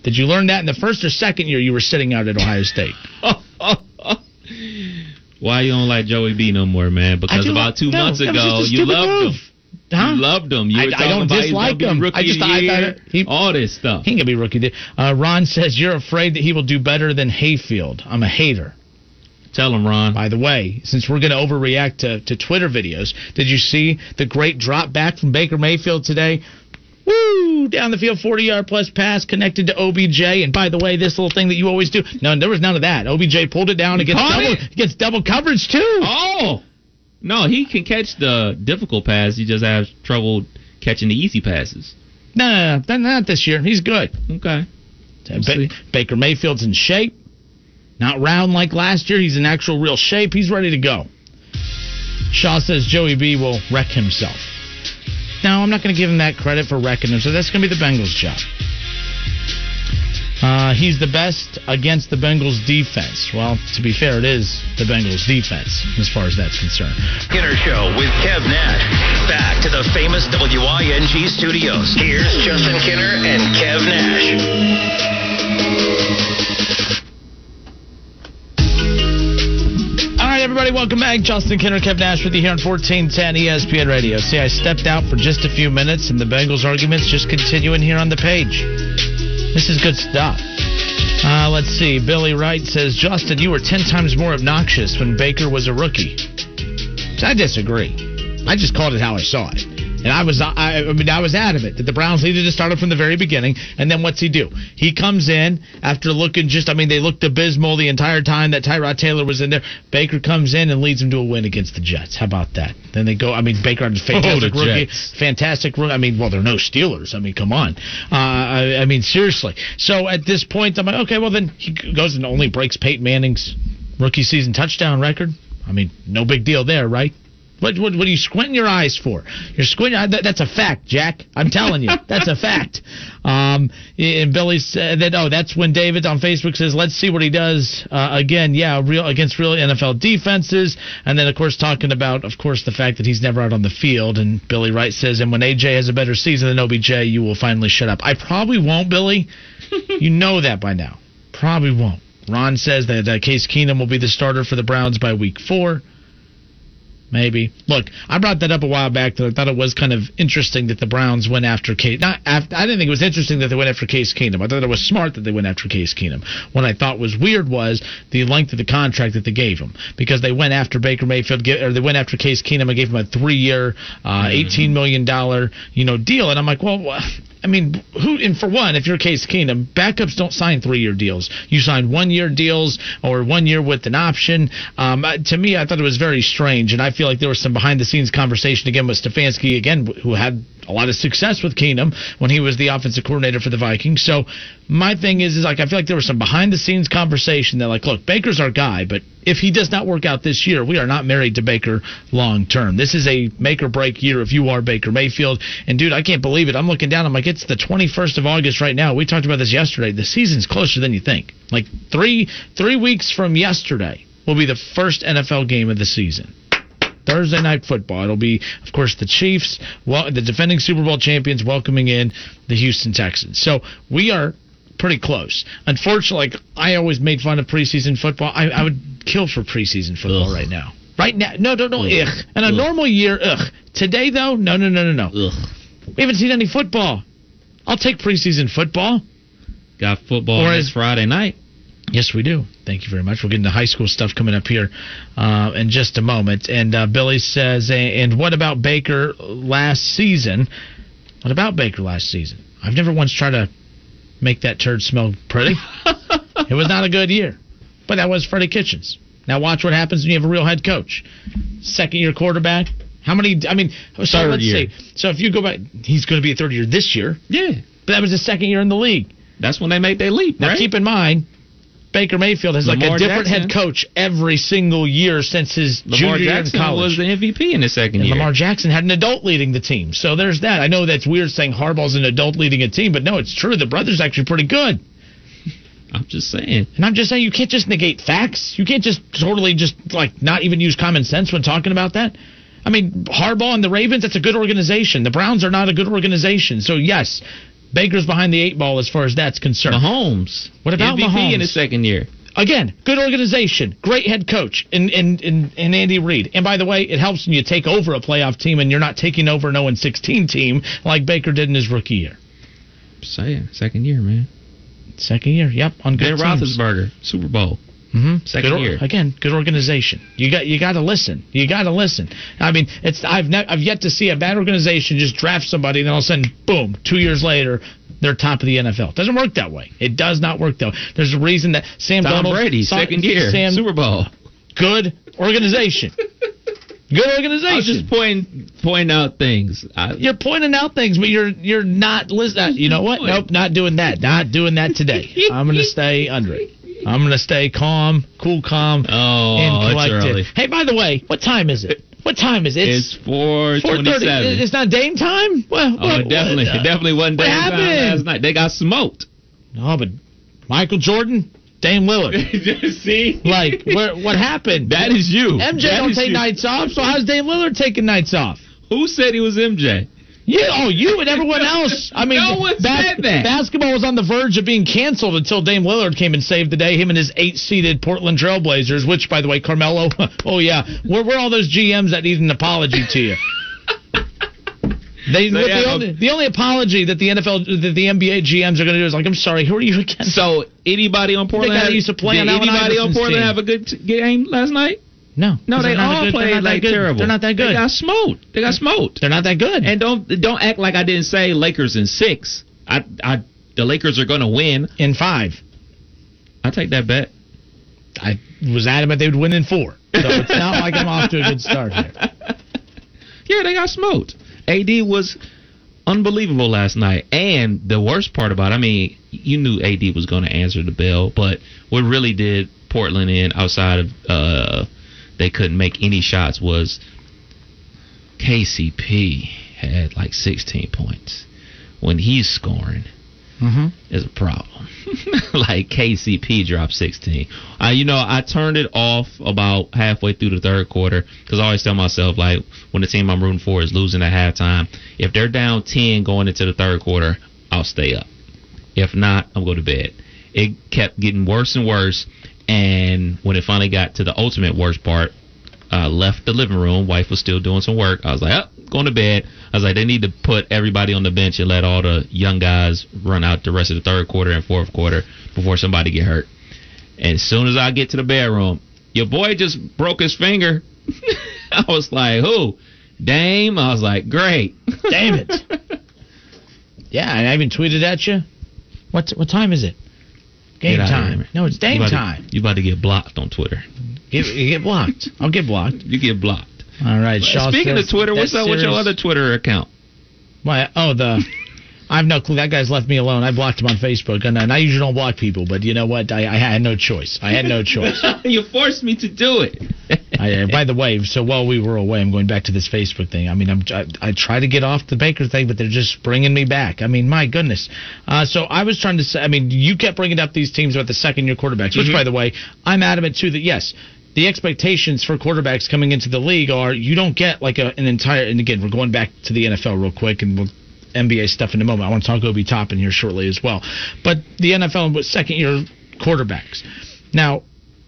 Did you learn that in the first or second year you were sitting out at Ohio State? Why you don't like Joey B no more, man? Because about two no, months ago, you loved move. him. Huh? You loved him. You I- I don't dislike him. Rookie I just- I- I- year, he- all this stuff. He can be rookie. Uh, Ron says you're afraid that he will do better than Mayfield. I'm a hater. Tell him, Ron. By the way, since we're going to overreact to, to Twitter videos, did you see the great drop back from Baker Mayfield today? Woo! Down the field, 40 yard plus pass connected to OBJ. And by the way, this little thing that you always do. No, there was none of that. OBJ pulled it down against caught double, it? against double coverage, too. Oh no, he can catch the difficult pass. He just has trouble catching the easy passes. No, no, not this year. He's good. Okay. Ba- Baker Mayfield's in shape. Not round like last year. He's in actual real shape. He's ready to go. Shaw says Joey B will wreck himself. Now, I'm not going to give him that credit for wrecking him, so That's going to be the Bengals' job. Uh, he's the best against the Bengals' defense. Well, to be fair, it is the Bengals' defense as far as that's concerned. Skinner Show with Kev Nash. Back to the famous WING studios. Here's Justin Kinner and Kev Nash. Everybody, welcome back. Justin Kinner, Kev Nash with you here on 1410 ESPN Radio. See, I stepped out for just a few minutes, and the Bengals arguments just continuing here on the page. This is good stuff. Uh, let's see. Billy Wright says, Justin, you were 10 times more obnoxious when Baker was a rookie. I disagree. I just called it how I saw it. And I was, I, I mean, I was adamant that the Browns needed to start it from the very beginning. And then what's he do? He comes in after looking just, I mean, they looked abysmal the entire time that Tyrod Taylor was in there. Baker comes in and leads them to a win against the Jets. How about that? Then they go, I mean, Baker had a fantastic the rookie, Jets. fantastic rookie. I mean, well, they're no Steelers. I mean, come on. Uh, I, I mean, seriously. So at this point, I'm like, okay, well then he goes and only breaks Peyton Manning's rookie season touchdown record. I mean, no big deal there, right? What, what, what are you squinting your eyes for? You're squinting. uh, That, that's a fact, Jack. I'm telling you, that's a fact. Um, and Billy said that. Oh, that's when David on Facebook says, "Let's see what he does uh, again." Yeah, real against real NFL defenses, and then of course talking about, of course, the fact that he's never out on the field. And Billy Wright says, "And when AJ has a better season than OBJ, you will finally shut up." I probably won't, Billy. you know that by now. Probably won't. Ron says that uh, Case Keenum will be the starter for the Browns by week four. Maybe. Look, I brought that up a while back that I thought it was kind of interesting that the Browns went after Case. Not after, I didn't think it was interesting that they went after Case Keenum. I thought it was smart that they went after Case Keenum. What I thought was weird was the length of the contract that they gave him because they went after Baker Mayfield, or they went after Case Keenum and gave him a three-year, uh, eighteen million dollar, you know, deal. And I'm like, well. I mean, who? And for one, if you're Case Keenum, backups don't sign three-year deals. You sign one-year deals or one year with an option. Um, to me, I thought it was very strange, and I feel like there was some behind-the-scenes conversation again with Stefanski, again, who had a lot of success with Keenum when he was the offensive coordinator for the Vikings. So my thing is, is like I feel like there was some behind-the-scenes conversation that like, look, Baker's our guy, but if he does not work out this year, we are not married to Baker long term. This is a make or break year if you are Baker Mayfield. And dude, I can't believe it. I'm looking down. I'm like, it's the 21st of August right now. We talked about this yesterday. The season's closer than you think. Like three three weeks from yesterday will be the first NFL game of the season. Thursday night football. It'll be, of course, the Chiefs, well, the defending Super Bowl champions, welcoming in the Houston Texans. So we are pretty close. Unfortunately, like I always made fun of preseason football. I, I would kill for preseason football Ugh. right now. Right now, no, no, no, Ugh. ugh. In a Ugh. normal year, ugh. Today though, no, no, no, no, no. Ugh. We haven't seen any football. I'll take preseason football. Got football Or this Friday night. Yes, we do. Thank you very much. We'll get into high school stuff coming up here uh, in just a moment. And uh, Billy says, and what about Baker last season? What about Baker last season? I've never once tried to make that turd smell pretty. it was not a good year, but that was Freddie Kitchens. Now watch what happens when you have a real head coach, second year quarterback. How many? I mean, so Third let's year. see. So if you go back, he's going to be a third year this year, Yeah. but that was his second year in the league. That's when they made their leap, Now right? keep in mind, Baker Mayfield has like a different Jackson. head coach every single year since his Lamar junior Jackson year in was the MVP in the second and year. Lamar Jackson had an adult leading the team. So there's that. I know that's weird saying Harbaugh's an adult leading a team, but no, it's true. The brother's actually pretty good. I'm just saying. And I'm just saying you can't just negate facts. You can't just totally just like not even use common sense when talking about that. I mean, Harbaugh and the Ravens, that's a good organization. The Browns are not a good organization. So yes, Baker's behind the eight ball as far as that's concerned. Mahomes. What about MVP Mahomes? in his second year? again, good organization, great head coach, and and, and and Andy Reid. And by the way, it helps when you take over a playoff team and you're not taking over an 0 16 team like Baker did in his rookie year. Saying second year, man. Second year, yep, on good Ben teams. Roethlisberger, Super Bowl. Mm-hmm. Second good, or- year. again. Good organization. You got you got to listen. You got to listen. I mean, it's I've ne- I've yet to see a bad organization just draft somebody and then all of a sudden, boom, two years later. They're top of the NFL. It doesn't work that way. It does not work that way. There's a reason that Sam Tom Darnold, Brady, Sa- second year, Sam, Super Bowl. good organization. good organization. I was just pointing pointing out things. I, you're pointing out things, but you're you're not listening. You know what? Nope, not doing that. Not doing that today. I'm gonna stay under it. I'm gonna stay calm, cool, calm, oh, and collected. Hey, by the way, what time is it? What time is it? It's four four thirty. twenty-seven. It's not Dame time. Well, Oh, what- it definitely, what, it definitely wasn't Dame time last night. They got smoked. No, but Michael Jordan, Dame Lillard. See, like, where, what happened? that is you. MJ That don't take you. nights off. So how's Dame Lillard taking nights off? Who said he was MJ? Yeah, oh, you and everyone else. I mean, No one said that. basketball was on the verge of being canceled until Dame Lillard came and saved the day. Him and his eight-seeded Portland Trailblazers, which, by the way, Carmelo. Oh yeah, are all those GMs that need an apology to you? They, So, yeah, the, only, the only apology that the NFL, that the NBA GMs are going to do is like, I'm sorry, who are you again? So anybody on Portland? used to play did on anybody on Portland team. have a good t- game last night? No, no, they they're not a all good- played like good. terrible. They're not that good. They got smoked. They got smoked. They're not that good. And don't don't act like I didn't say Lakers in six. I I the Lakers are gonna win. in five, I take that bet. I was adamant they would win in four. So it's not like I'm off to a good start here. Yeah, they got smoked. AD was unbelievable last night. And the worst part about it, I mean, you knew AD was going to answer the bell, but what really did Portland in outside of uh they couldn't make any shots was KCP had like 16 points. When he's scoring, Mm-hmm. is a problem. like KCP dropped 16. I, you know, I turned it off about halfway through the third quarter because I always tell myself like when the team I'm rooting for is losing at halftime, if they're down 10 going into the third quarter, I'll stay up. If not, I'm going to bed. It kept getting worse and worse, and when it finally got to the ultimate worst part, uh, left the living room. Wife was still doing some work. I was like, oh, going to bed. I was like, they need to put everybody on the bench and let all the young guys run out the rest of the third quarter and fourth quarter before somebody get hurt. And as soon as I get to the bedroom, your boy just broke his finger. I was like, who? Dame. I was like, great. Damn it. Yeah, and I even tweeted at you. What what time is it? Game time. No, it's You game to- time. you about to get blocked on Twitter. Get, get blocked. I'll get blocked. You get blocked. All right, Shaw Speaking says of Twitter, what's up with your other Twitter account? My oh the. I have no clue. That guy's left me alone. I blocked him on Facebook, and, and I usually don't block people, but you know what? I, I had no choice. I had no choice. you forced me to do it. I, uh, by the way, so while we were away, I'm going back to this Facebook thing. I mean, I'm, I, I try to get off the Baker thing, but they're just bringing me back. I mean, my goodness. Uh, so I was trying to say, I mean, you kept bringing up these teams about the second year quarterbacks, which, Mhm. by the way, I'm adamant too that yes. The expectations for quarterbacks coming into the league are you don't get like a, an entire. And again, we're going back to the NFL real quick, and we'll NBA stuff in a moment. I want to talk Obi Toppin here shortly as well. But the NFL with second year quarterbacks. Now,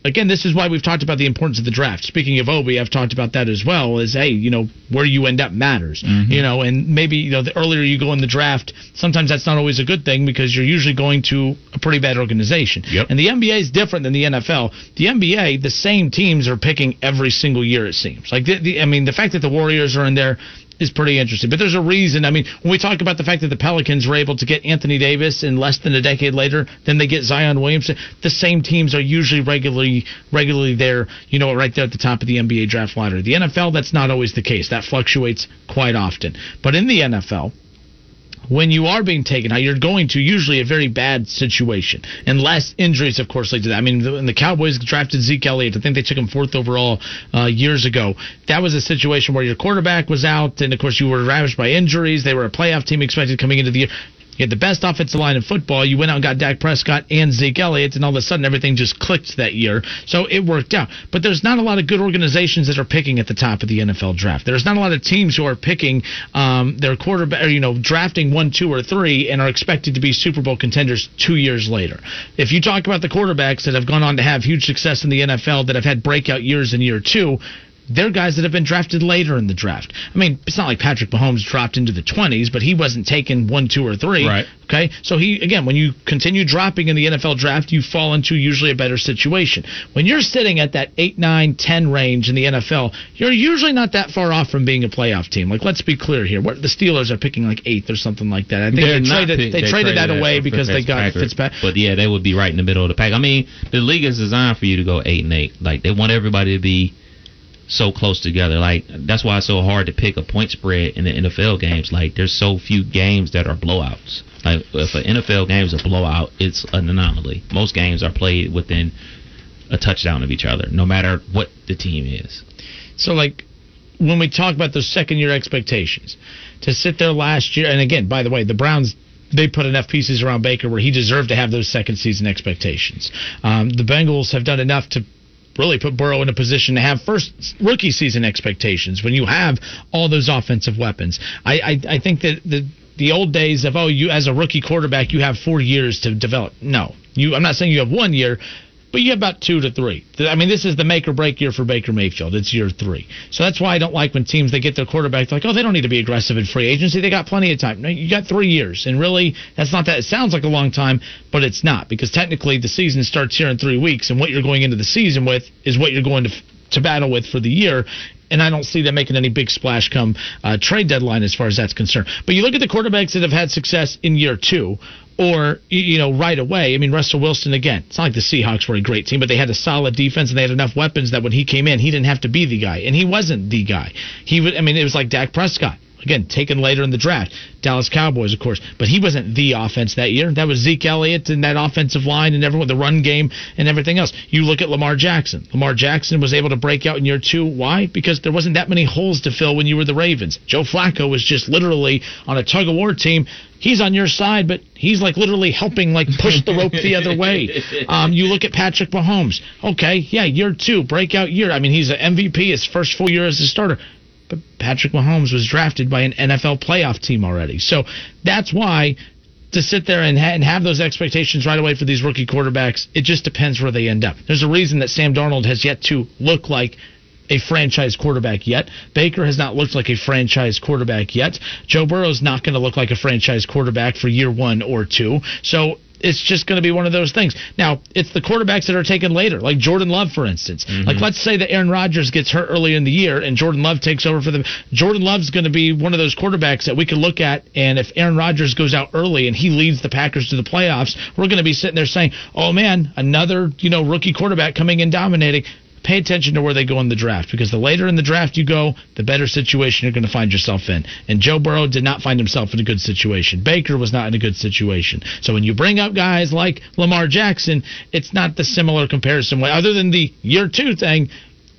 again, this is why we've talked about the importance of the draft. Speaking of Obi, I've talked about that as well. Is hey, you know, where you end up matters. Mm-hmm. You know, and maybe you know the earlier you go in the draft, sometimes that's not always a good thing because you're usually going to a pretty bad organization. Yep. And the NBA is different than the NFL. The NBA, the same teams are picking every single year. It seems like the, the I mean, the fact that the Warriors are in there is pretty interesting. But there's a reason. I mean, when we talk about the fact that the Pelicans were able to get Anthony Davis in less than a decade later, then they get Zion Williamson. The same teams are usually regularly regularly there, you know, right there at the top of the NBA draft lottery. The NFL, that's not always the case. That fluctuates quite often. But in the NFL, when you are being taken out, you're going to usually a very bad situation, unless injuries, of course, lead to that. I mean, the, the Cowboys drafted Zeke Elliott, I think they took him fourth overall uh, years ago. That was a situation where your quarterback was out, and of course, you were ravaged by injuries. They were a playoff team expected coming into the year. You had the best offensive line in football. You went out and got Dak Prescott and Zeke Elliott, and all of a sudden everything just clicked that year. So it worked out. But there's not a lot of good organizations that are picking at the top of the NFL draft. There's not a lot of teams who are picking um, their quarterback, or, you know, drafting one, two, or three, and are expected to be Super Bowl contenders two years later. If you talk about the quarterbacks that have gone on to have huge success in the NFL, that have had breakout years in year two, they're guys that have been drafted later in the draft. I mean, it's not like Patrick Mahomes dropped into the 20s, but he wasn't taken one, two, or three. Right. Okay. So he, again, when you continue dropping in the NFL draft, you fall into usually a better situation. When you're sitting at that 8, 9, 10 range in the NFL, you're usually not that far off from being a playoff team. Like, let's be clear here. What, the Steelers are picking like eighth or something like that. I think they traded, pick- they, traded that away because they got Fitzpatrick. But yeah, they would be right in the middle of the pack. I mean, the league is designed for you to go eight and eight. Like they want everybody to be so close together. Like that's why it's so hard to pick a point spread in the NFL games. Like there's so few games that are blowouts. Like if an NFL game is a blowout, it's an anomaly. Most games are played within a touchdown of each other, no matter what the team is. So, like, when we talk about those second year expectations, to sit there last year, and again, by the way, the Browns. They put enough pieces around Baker where he deserved to have those second season expectations. Um, the Bengals have done enough to really put Burrow in a position to have first rookie season expectations when you have all those offensive weapons. I, I, I think that the the old days of oh you as a rookie quarterback you have four years to develop. No, you. I'm not saying you have one year, but you have about two to three. I mean, this is the make or break year for Baker Mayfield. It's year three. So that's why I don't like when teams they get their quarterback like, oh, they don't need to be aggressive in free agency. They got plenty of time. No, you got three years, and really, that's not that. It sounds like a long time, but it's not because technically the season starts here in three weeks, and what you're going into the season with is what you're going to to battle with for the year. And I don't see them making any big splash come uh, trade deadline as far as that's concerned. But you look at the quarterbacks that have had success in year two, or you know right away. I mean Russell Wilson again. It's not like the Seahawks were a great team, but they had a solid defense and they had enough weapons that when he came in, he didn't have to be the guy, and he wasn't the guy. He would. I mean, it was like Dak Prescott. Again, taken later in the draft. Dallas Cowboys, of course. But he wasn't the offense that year. That was Zeke Elliott and that offensive line and everyone, the run game and everything else. You look at Lamar Jackson. Lamar Jackson was able to break out in year two. Why? Because there wasn't that many holes to fill when you were the Ravens. Joe Flacco was just literally on a tug of war team. He's on your side, but he's like literally helping like push the rope the other way. Um, you look at Patrick Mahomes. Okay, yeah, year two, breakout year. I mean, he's an MVP his first full year as a starter. But Patrick Mahomes was drafted by an NFL playoff team already. So that's why to sit there and, ha- and have those expectations right away for these rookie quarterbacks, it just depends where they end up. There's a reason that Sam Darnold has yet to look like a franchise quarterback yet. Baker has not looked like a franchise quarterback yet. Joe Burrow's not going to look like a franchise quarterback for year one or two. So it's just going to be one of those things. Now, it's the quarterbacks that are taken later, like Jordan Love, for instance. Mm-hmm. Like, let's say that Aaron Rodgers gets hurt early in the year and Jordan Love takes over for them. Jordan Love's going to be one of those quarterbacks that we can look at, and if Aaron Rodgers goes out early and he leads the Packers to the playoffs, we're going to be sitting there saying, "Oh man, another you know rookie quarterback coming in dominating." Pay attention to where they go in the draft because the later in the draft you go, the better situation you're going to find yourself in. And Joe Burrow did not find himself in a good situation. Baker was not in a good situation. So when you bring up guys like Lamar Jackson, it's not the similar comparison way. Other than the year two thing,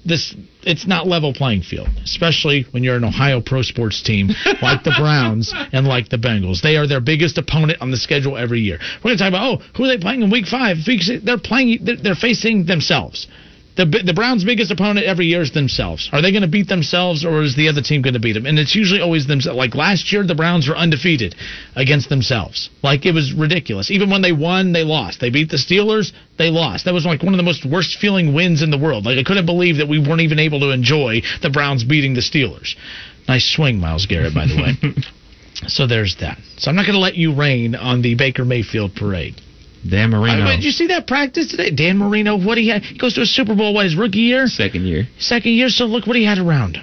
this it's not level playing field, especially when you're an Ohio pro sports team like the Browns and like the Bengals. They are their biggest opponent on the schedule every year. We're going to talk about oh, who are they playing in Week Five? They're playing. They're, they're facing themselves. The, the Browns' biggest opponent every year is themselves. Are they going to beat themselves, or is the other team going to beat them? And it's usually always themselves. Like last year, the Browns were undefeated against themselves. Like it was ridiculous. Even when they won, they lost. They beat the Steelers, they lost. That was like one of the most worst feeling wins in the world. Like I couldn't believe that we weren't even able to enjoy the Browns beating the Steelers. Nice swing, Myles Garrett, by the way. so there's that. So I'm not going to let you rain on the Baker Mayfield parade. Dan Marino. Did you see that practice today? Dan Marino, what he had? He goes to a Super Bowl, what, his rookie year? Second year. Second year, so look what he had around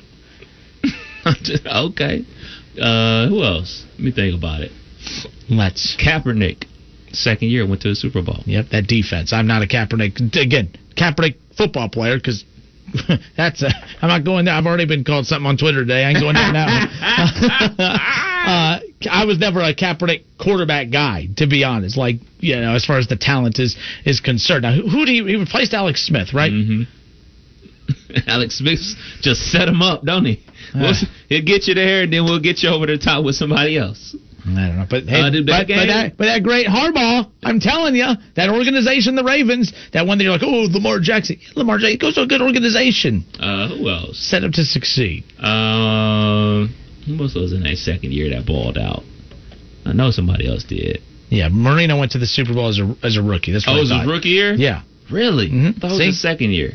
okay. Uh, who else? Let me think about it. Let's. Kaepernick. Second year went to the Super Bowl. Yep, that defense. I'm not a Kaepernick. Again, Kaepernick football player because that's a, I'm not going there. I've already been called something on Twitter today. I ain't going there now. uh, I was never a Kaepernick quarterback guy, to be honest. Like you know, as far as the talent is is concerned. Now, who, who do he, he replaced Alex Smith, right? Mm-hmm. Alex Smith just set him up, don't he? We'll, he'll get you there, and then we'll get you over the top with somebody else. I don't know, but hey, Uh, but, that but that but that great Harbaugh, I'm telling you, that organization, the Ravens, that one that you're like, oh, Lamar Jackson, Lamar Jackson goes to a good organization, Uh, who else? set up to succeed. Um, who else was in that second year that balled out? I know somebody else did. Yeah, Marino went to the Super Bowl as a as a rookie. That's what Oh, I was his rookie year? Yeah, Really? Mhm. Thought it was his second year.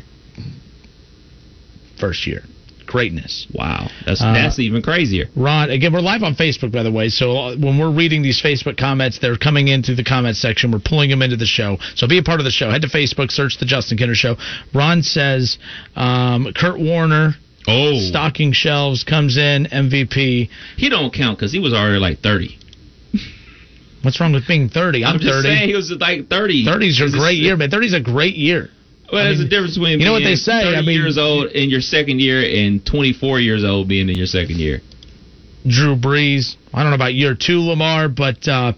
first year, greatness. Wow. That's Uh, that's even crazier. Ron, again, we're live on Facebook, by the way. So when we're reading these Facebook comments, they're coming into the comment section. We're pulling them into the show. So be a part of the show. Head to Facebook, search the Justin Kinner Show. Ron says um, Kurt Warner. Oh. Stocking shelves comes in MVP. He don't count because he was already like 30. What's wrong with being 30? I'm, I'm, just 30. saying he was like 30. 30's a great year, man. 30's a great year. Well, I there's mean, a difference between you know what they say, I mean- years old in your second year and 24 years old being in your second year. Drew Brees. I don't know about year two, Lamar, but uh,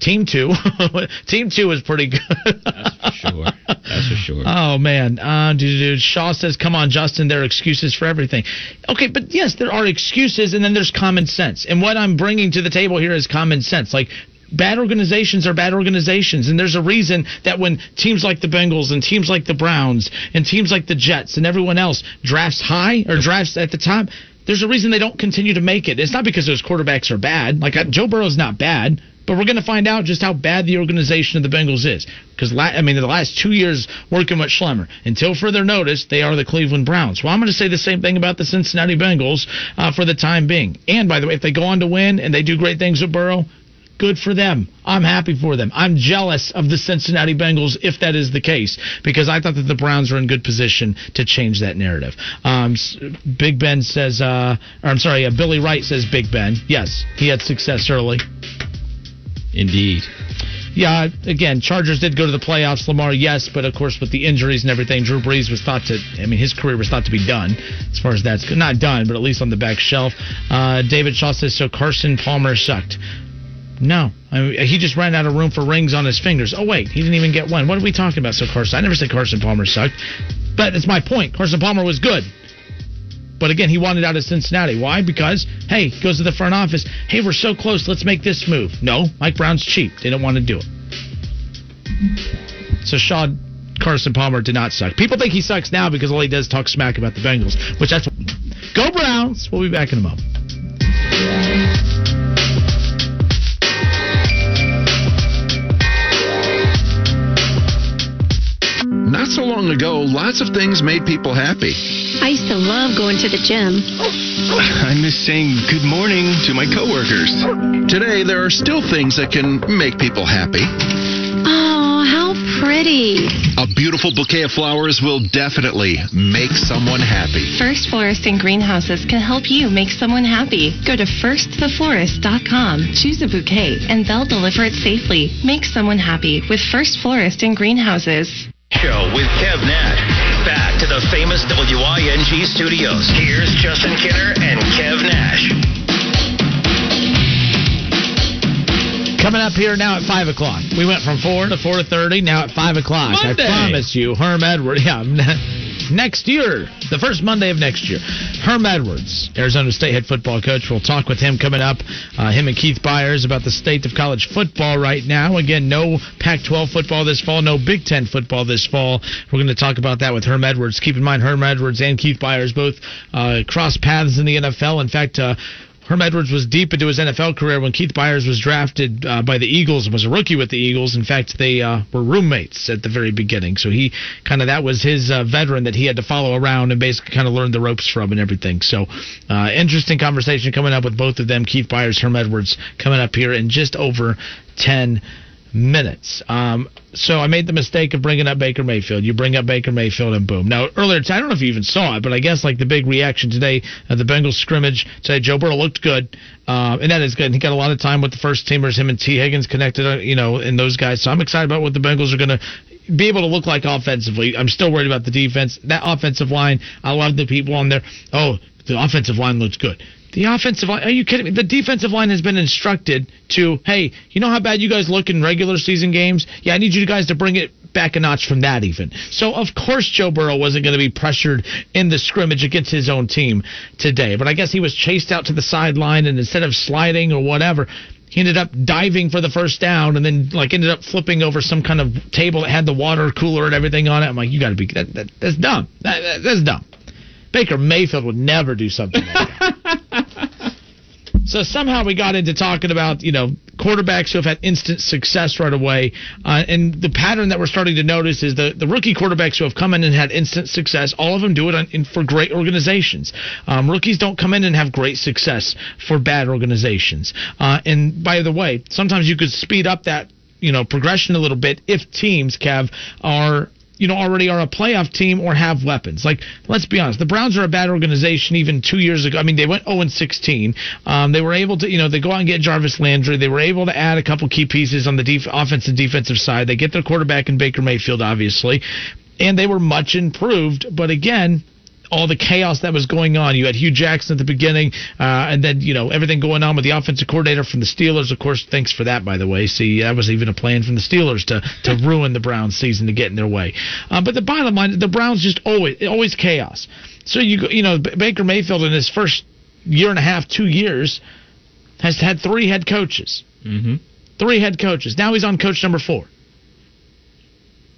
team two, team two is pretty good. That's for sure. That's for sure. Oh man, uh, dude, Shaw says, "Come on, Justin, there are excuses for everything." Okay, but yes, there are excuses, and then there's common sense. And what I'm bringing to the table here is common sense. Like bad organizations are bad organizations, and there's a reason that when teams like the Bengals and teams like the Browns and teams like the Jets and everyone else drafts high or drafts at the top. There's a reason they don't continue to make it. It's not because those quarterbacks are bad. Like Joe Burrow's not bad, but we're going to find out just how bad the organization of the Bengals is. Because la- I mean, the last two years working with Schlemmer, until further notice, they are the Cleveland Browns. Well, I'm going to say the same thing about the Cincinnati Bengals uh, for the time being. And by the way, if they go on to win and they do great things with Burrow, good for them. I'm happy for them. I'm jealous of the Cincinnati Bengals if that is the case because I thought that the Browns were in good position to change that narrative. Um, Big Ben says, uh, or I'm sorry, uh, Billy Wright says Big Ben. Yes, he had success early. Indeed. Yeah, again, Chargers did go to the playoffs. Lamar, yes, but of course with the injuries and everything, Drew Brees was thought to. I mean, his career was thought to be done, as far as that's not done, but at least on the back shelf. Uh, David Shaw says so. Carson Palmer sucked. No, I mean, he just ran out of room for rings on his fingers. Oh wait, he didn't even get one. What are we talking about? So Carson, I never said Carson Palmer sucked, but it's my point. Carson Palmer was good. But again, he wanted out of Cincinnati. Why? Because, hey, he goes to the front office. Hey, we're so close. Let's make this move. No, Mike Brown's cheap. They don't want to do it. So Shaw Carson Palmer did not suck. People think he sucks now because all he does is talk smack about the Bengals, which that's go Browns. We'll be back in a moment. Not so long ago, lots of things made people happy. I used to love going to the gym. I miss saying good morning to my coworkers. Today, there are still things that can make people happy. Oh, how pretty. A beautiful bouquet of flowers will definitely make someone happy. First Florist and Greenhouses can help you make someone happy. Go to firsttheflorist.com, choose a bouquet, and they'll deliver it safely. Make someone happy with First Florist and Greenhouses. Show with Kev Nash. Back to the famous WING studios. Here's Justin Kinner and Kev Nash. Coming up here now at five o'clock. We went from four to four to thirty. Now at five o'clock. Monday. I promise you, Herm Edwards. Yeah, next year, the first Monday of next year. Herm Edwards, Arizona State head football coach. We'll talk with him coming up. Uh, him and Keith Byars about the state of college football right now. Again, no Pac-12 football this fall, no Big Ten football this fall. We're going to talk about that with Herm Edwards. Keep in mind, Herm Edwards and Keith Byars both uh, cross paths in the NFL. In fact. Uh, Herm Edwards was deep into his NFL career when Keith Byars was drafted uh, by the Eagles and was a rookie with the Eagles. In fact, they uh, were roommates at the very beginning. So he kind of that was his uh, veteran that he had to follow around and basically kind of learn the ropes from and everything. So uh, interesting conversation coming up with both of them. Keith Byars, Herm Edwards coming up here in just over 10 minutes. Um, so I made the mistake of bringing up Baker Mayfield. You bring up Baker Mayfield, and boom. Now earlier, I don't know if you even saw it, but I guess like the big reaction today at the Bengals scrimmage today, Joe Burrow looked good, uh, and that is good. He got a lot of time with the first teamers. Him and Tee Higgins connected, uh, you know, and those guys. So I'm excited about what the Bengals are going to be able to look like offensively. I'm still worried about the defense. That offensive line, I love the people on there. Oh, the offensive line looks good. The offensive line, are you kidding me? The defensive line has been instructed to, hey, you know how bad you guys look in regular season games? Yeah, I need you guys to bring it back a notch from that even. So, of course, Joe Burrow wasn't going to be pressured in the scrimmage against his own team today. But I guess he was chased out to the sideline, and instead of sliding or whatever, he ended up diving for the first down and then like ended up flipping over some kind of table that had the water cooler and everything on it. I'm like, you got to be that, that, that's dumb. That, that, that's dumb. Baker Mayfield would never do something like that. so somehow we got into talking about you know quarterbacks who have had instant success right away, uh, and the pattern that we're starting to notice is the the rookie quarterbacks who have come in and had instant success. All of them do it on, in, for great organizations. Um, rookies don't come in and have great success for bad organizations. Uh, and by the way, sometimes you could speed up that you know progression a little bit if teams, Kev, are you know, already are a playoff team or have weapons. Like, let's be honest, the Browns are a bad organization even two years ago. I mean, they went 0 and 16. Um, they were able to, you know, they go out and get Jarvis Landry. They were able to add a couple key pieces on the def- offensive defensive side. They get their quarterback in Baker Mayfield, obviously, and they were much improved. But again, all the chaos that was going on. You had Hue Jackson at the beginning, uh, and then you know everything going on with the offensive coordinator from the Steelers. Of course, thanks for that, by the way. See, that was even a plan from the Steelers to to ruin the Browns' season to get in their way. Uh, but the bottom line, the Browns just always always chaos. So you you know Baker Mayfield in his first year and a half, two years, has had three head coaches. Mm-hmm. Three head coaches. Now he's on coach number four.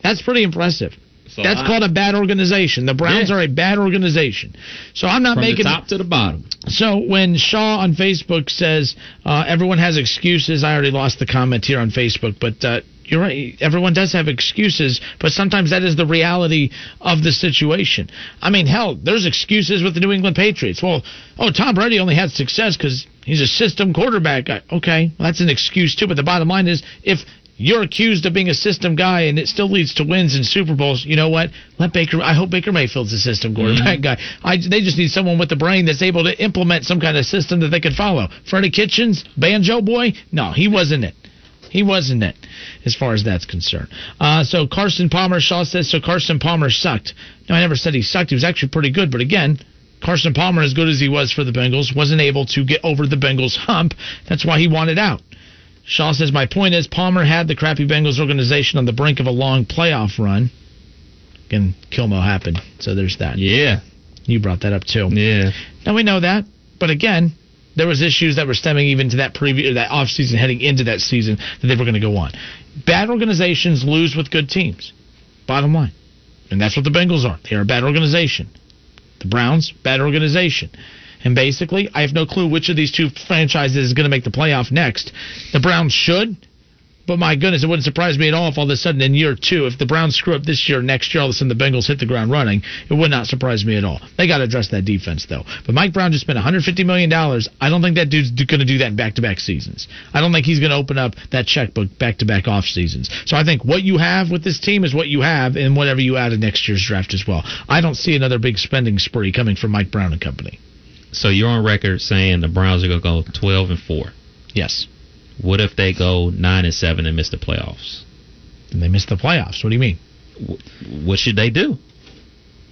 That's pretty impressive. So That's I- called a bad organization. The Browns Yeah. are a bad organization. So I'm not From making the top to the bottom. so when Shaw on Facebook says uh, everyone has excuses, I already lost the comment here on Facebook, but uh, you're right. Everyone does have excuses, but sometimes that is the reality of the situation. I mean, hell, there's excuses with the New England Patriots. Well, oh, Tom Brady only had success because he's a system quarterback. Okay, well, that's an excuse too. But the bottom line is, if you're accused of being a system guy and it still leads to wins and Super Bowls. You know what? Let Baker. I hope Baker Mayfield's a system quarterback guy. I, they just need someone with the brain that's able to implement some kind of system that they can follow. Freddie Kitchens, Banjo Boy. No, he wasn't it. He wasn't it, as far as that's concerned. Uh, so Carson Palmer, Shaw says, so Carson Palmer sucked. No, I never said he sucked. He was actually pretty good, but again. Carson Palmer, as good as he was for the Bengals, wasn't able to get over the Bengals hump. That's why he wanted out. Shaw says, My point is, Palmer had the crappy Bengals organization on the brink of a long playoff run. Again, Kimo happened, so there's that. Yeah. You brought that up too. Yeah. Now we know that, but again, there was issues that were stemming even to that previous that off season heading into that season that they were going to go on. Bad organizations lose with good teams. Bottom line. And that's what the Bengals are. They are a bad organization. The Browns, bad organization. And basically, I have no clue which of these two franchises is going to make the playoff next. The Browns should, But my goodness, it wouldn't surprise me at all if all of a sudden in year two, if the Browns screw up this year, next year all of a sudden the Bengals hit the ground running. It would not surprise me at all. They got to address that defense though. But Mike Brown just spent 150 million dollars. I don't think that dude's going to do that in back-to-back seasons. I don't think he's going to open up that checkbook back-to-back off seasons. So I think what you have with this team is what you have, and whatever you add in next year's draft as well. I don't see another big spending spree coming from Mike Brown and company. So you're on record saying the Browns are going to go 12 and four. Yes. What if they go nine and seven and miss the playoffs? And they miss the playoffs. What do you mean? What should they do?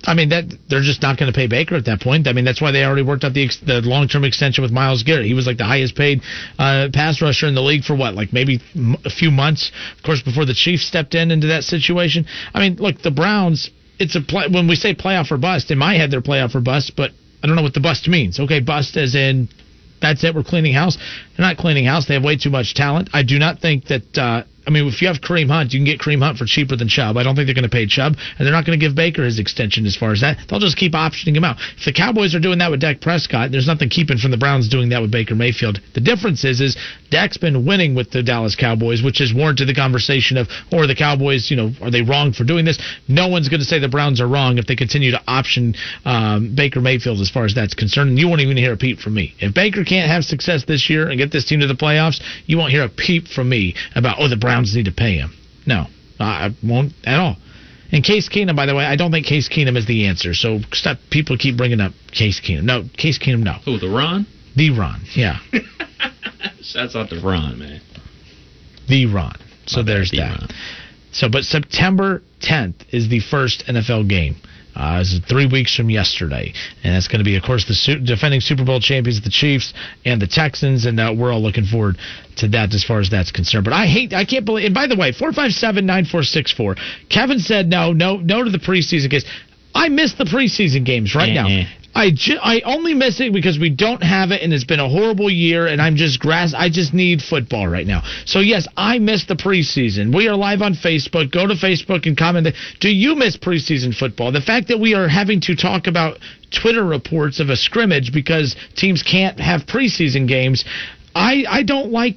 I mean that they're just not going to pay Baker at that point. I mean that's why they already worked out the ex- the long term extension with Myles Garrett. He was like the highest paid uh, pass rusher in the league for what, like maybe m- a few months. Of course, before the Chiefs stepped in into that situation. I mean, look, the Browns. It's a play, when we say playoff or bust. In my head, they're playoff or bust, but I don't know what the bust means. Okay, bust as in that's it. We're cleaning house. They're not cleaning house. They have way too much talent. I do not think that. Uh, I mean, if you have Kareem Hunt, you can get Kareem Hunt for cheaper than Chubb. I don't think they're going to pay Chubb, and they're not going to give Baker his extension as far as that. They'll just keep optioning him out. If the Cowboys are doing that with Dak Prescott, there's nothing keeping from the Browns doing that with Baker Mayfield. The difference is, is Dak's been winning with the Dallas Cowboys, which has warranted the conversation of, or the Cowboys, you know, are they wrong for doing this? No one's going to say the Browns are wrong if they continue to option um, Baker Mayfield as far as that's concerned. And you won't even hear a peep from me. If Baker can't have success this year and get this team to the playoffs, you won't hear a peep from me about, oh, the Browns need to pay him. No, I won't at all. And Case Keenum, by the way, I don't think Case Keenum is the answer. So stop. People keep bringing up Case Keenum. No, Case Keenum, no. Who, the Ron? The Ron, yeah. Shouts out to Ron, man. The Ron. So My there's the that. Ron. So, but September 10th is the first NFL game. Uh, is three weeks from yesterday, and it's going to be, of course, the su- defending Super Bowl champions, the Chiefs and the Texans, and uh, we're all looking forward to that as far as that's concerned. But I hate, I can't believe. And by the way, four five seven nine four six four. Kevin said no, no, no to the preseason games. I miss the preseason games right now. I, ju- I only miss it because we don't have it and it's been a horrible year and I'm just grass I just need football right now. So yes, I miss the preseason. We are live on Facebook. Go to Facebook and comment. Do you miss preseason football? The fact that we are having to talk about Twitter reports of a scrimmage because teams can't have preseason games, I I don't like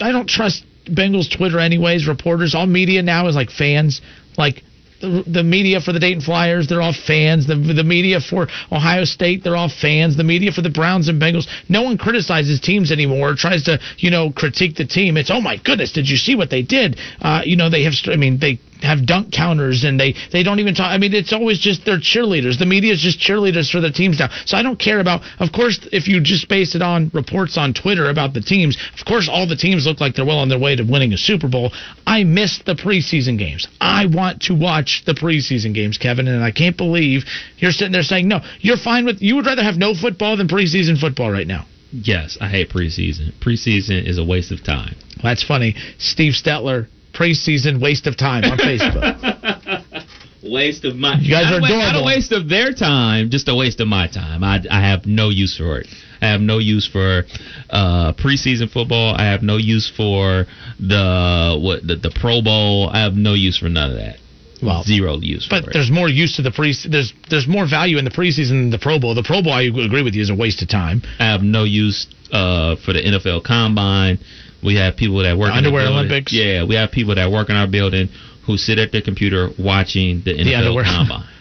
I don't trust Bengals Twitter anyways. Reporters, all media now is like fans. Like the, media for the Dayton Flyers, they're all fans. The the media for Ohio State, they're all fans. The media for the Browns and Bengals, no one criticizes teams anymore. Tries to you know critique the team. It's oh my goodness, did you see what they did? Uh, you know they have. I mean they have dunk counters and they they don't even talk. I mean, it's always just they're cheerleaders. The media is just cheerleaders for the teams now. So I don't care about. Of course, if you just base it on reports on Twitter about the teams, of course, all the teams look like they're well on their way to winning a Super Bowl. I miss the preseason games. I want to watch the preseason games, Kevin, and I can't believe you're sitting there saying no. You're fine with. You would rather have no football than preseason football right now. Yes, I hate preseason. Preseason is a waste of time. That's funny. Steve Stetler, preseason waste of time on Facebook. Waste of my. You guys not are a, wa- Not a waste of their time, just a waste of my time. I, I have no use for it. I have no use for uh, preseason football. I have no use for the what the, the Pro Bowl. I have no use for none of that. Well, zero use But for it. there's more use to the pre. There's there's more value in the preseason than the Pro Bowl. The Pro Bowl, I agree with you, is a waste of time. I have no use uh, for the NFL Combine. We have people that work The in the underwear building. Olympics. Yeah, we have people that work in our building who sit at their computer watching the NFL underwear. Combine.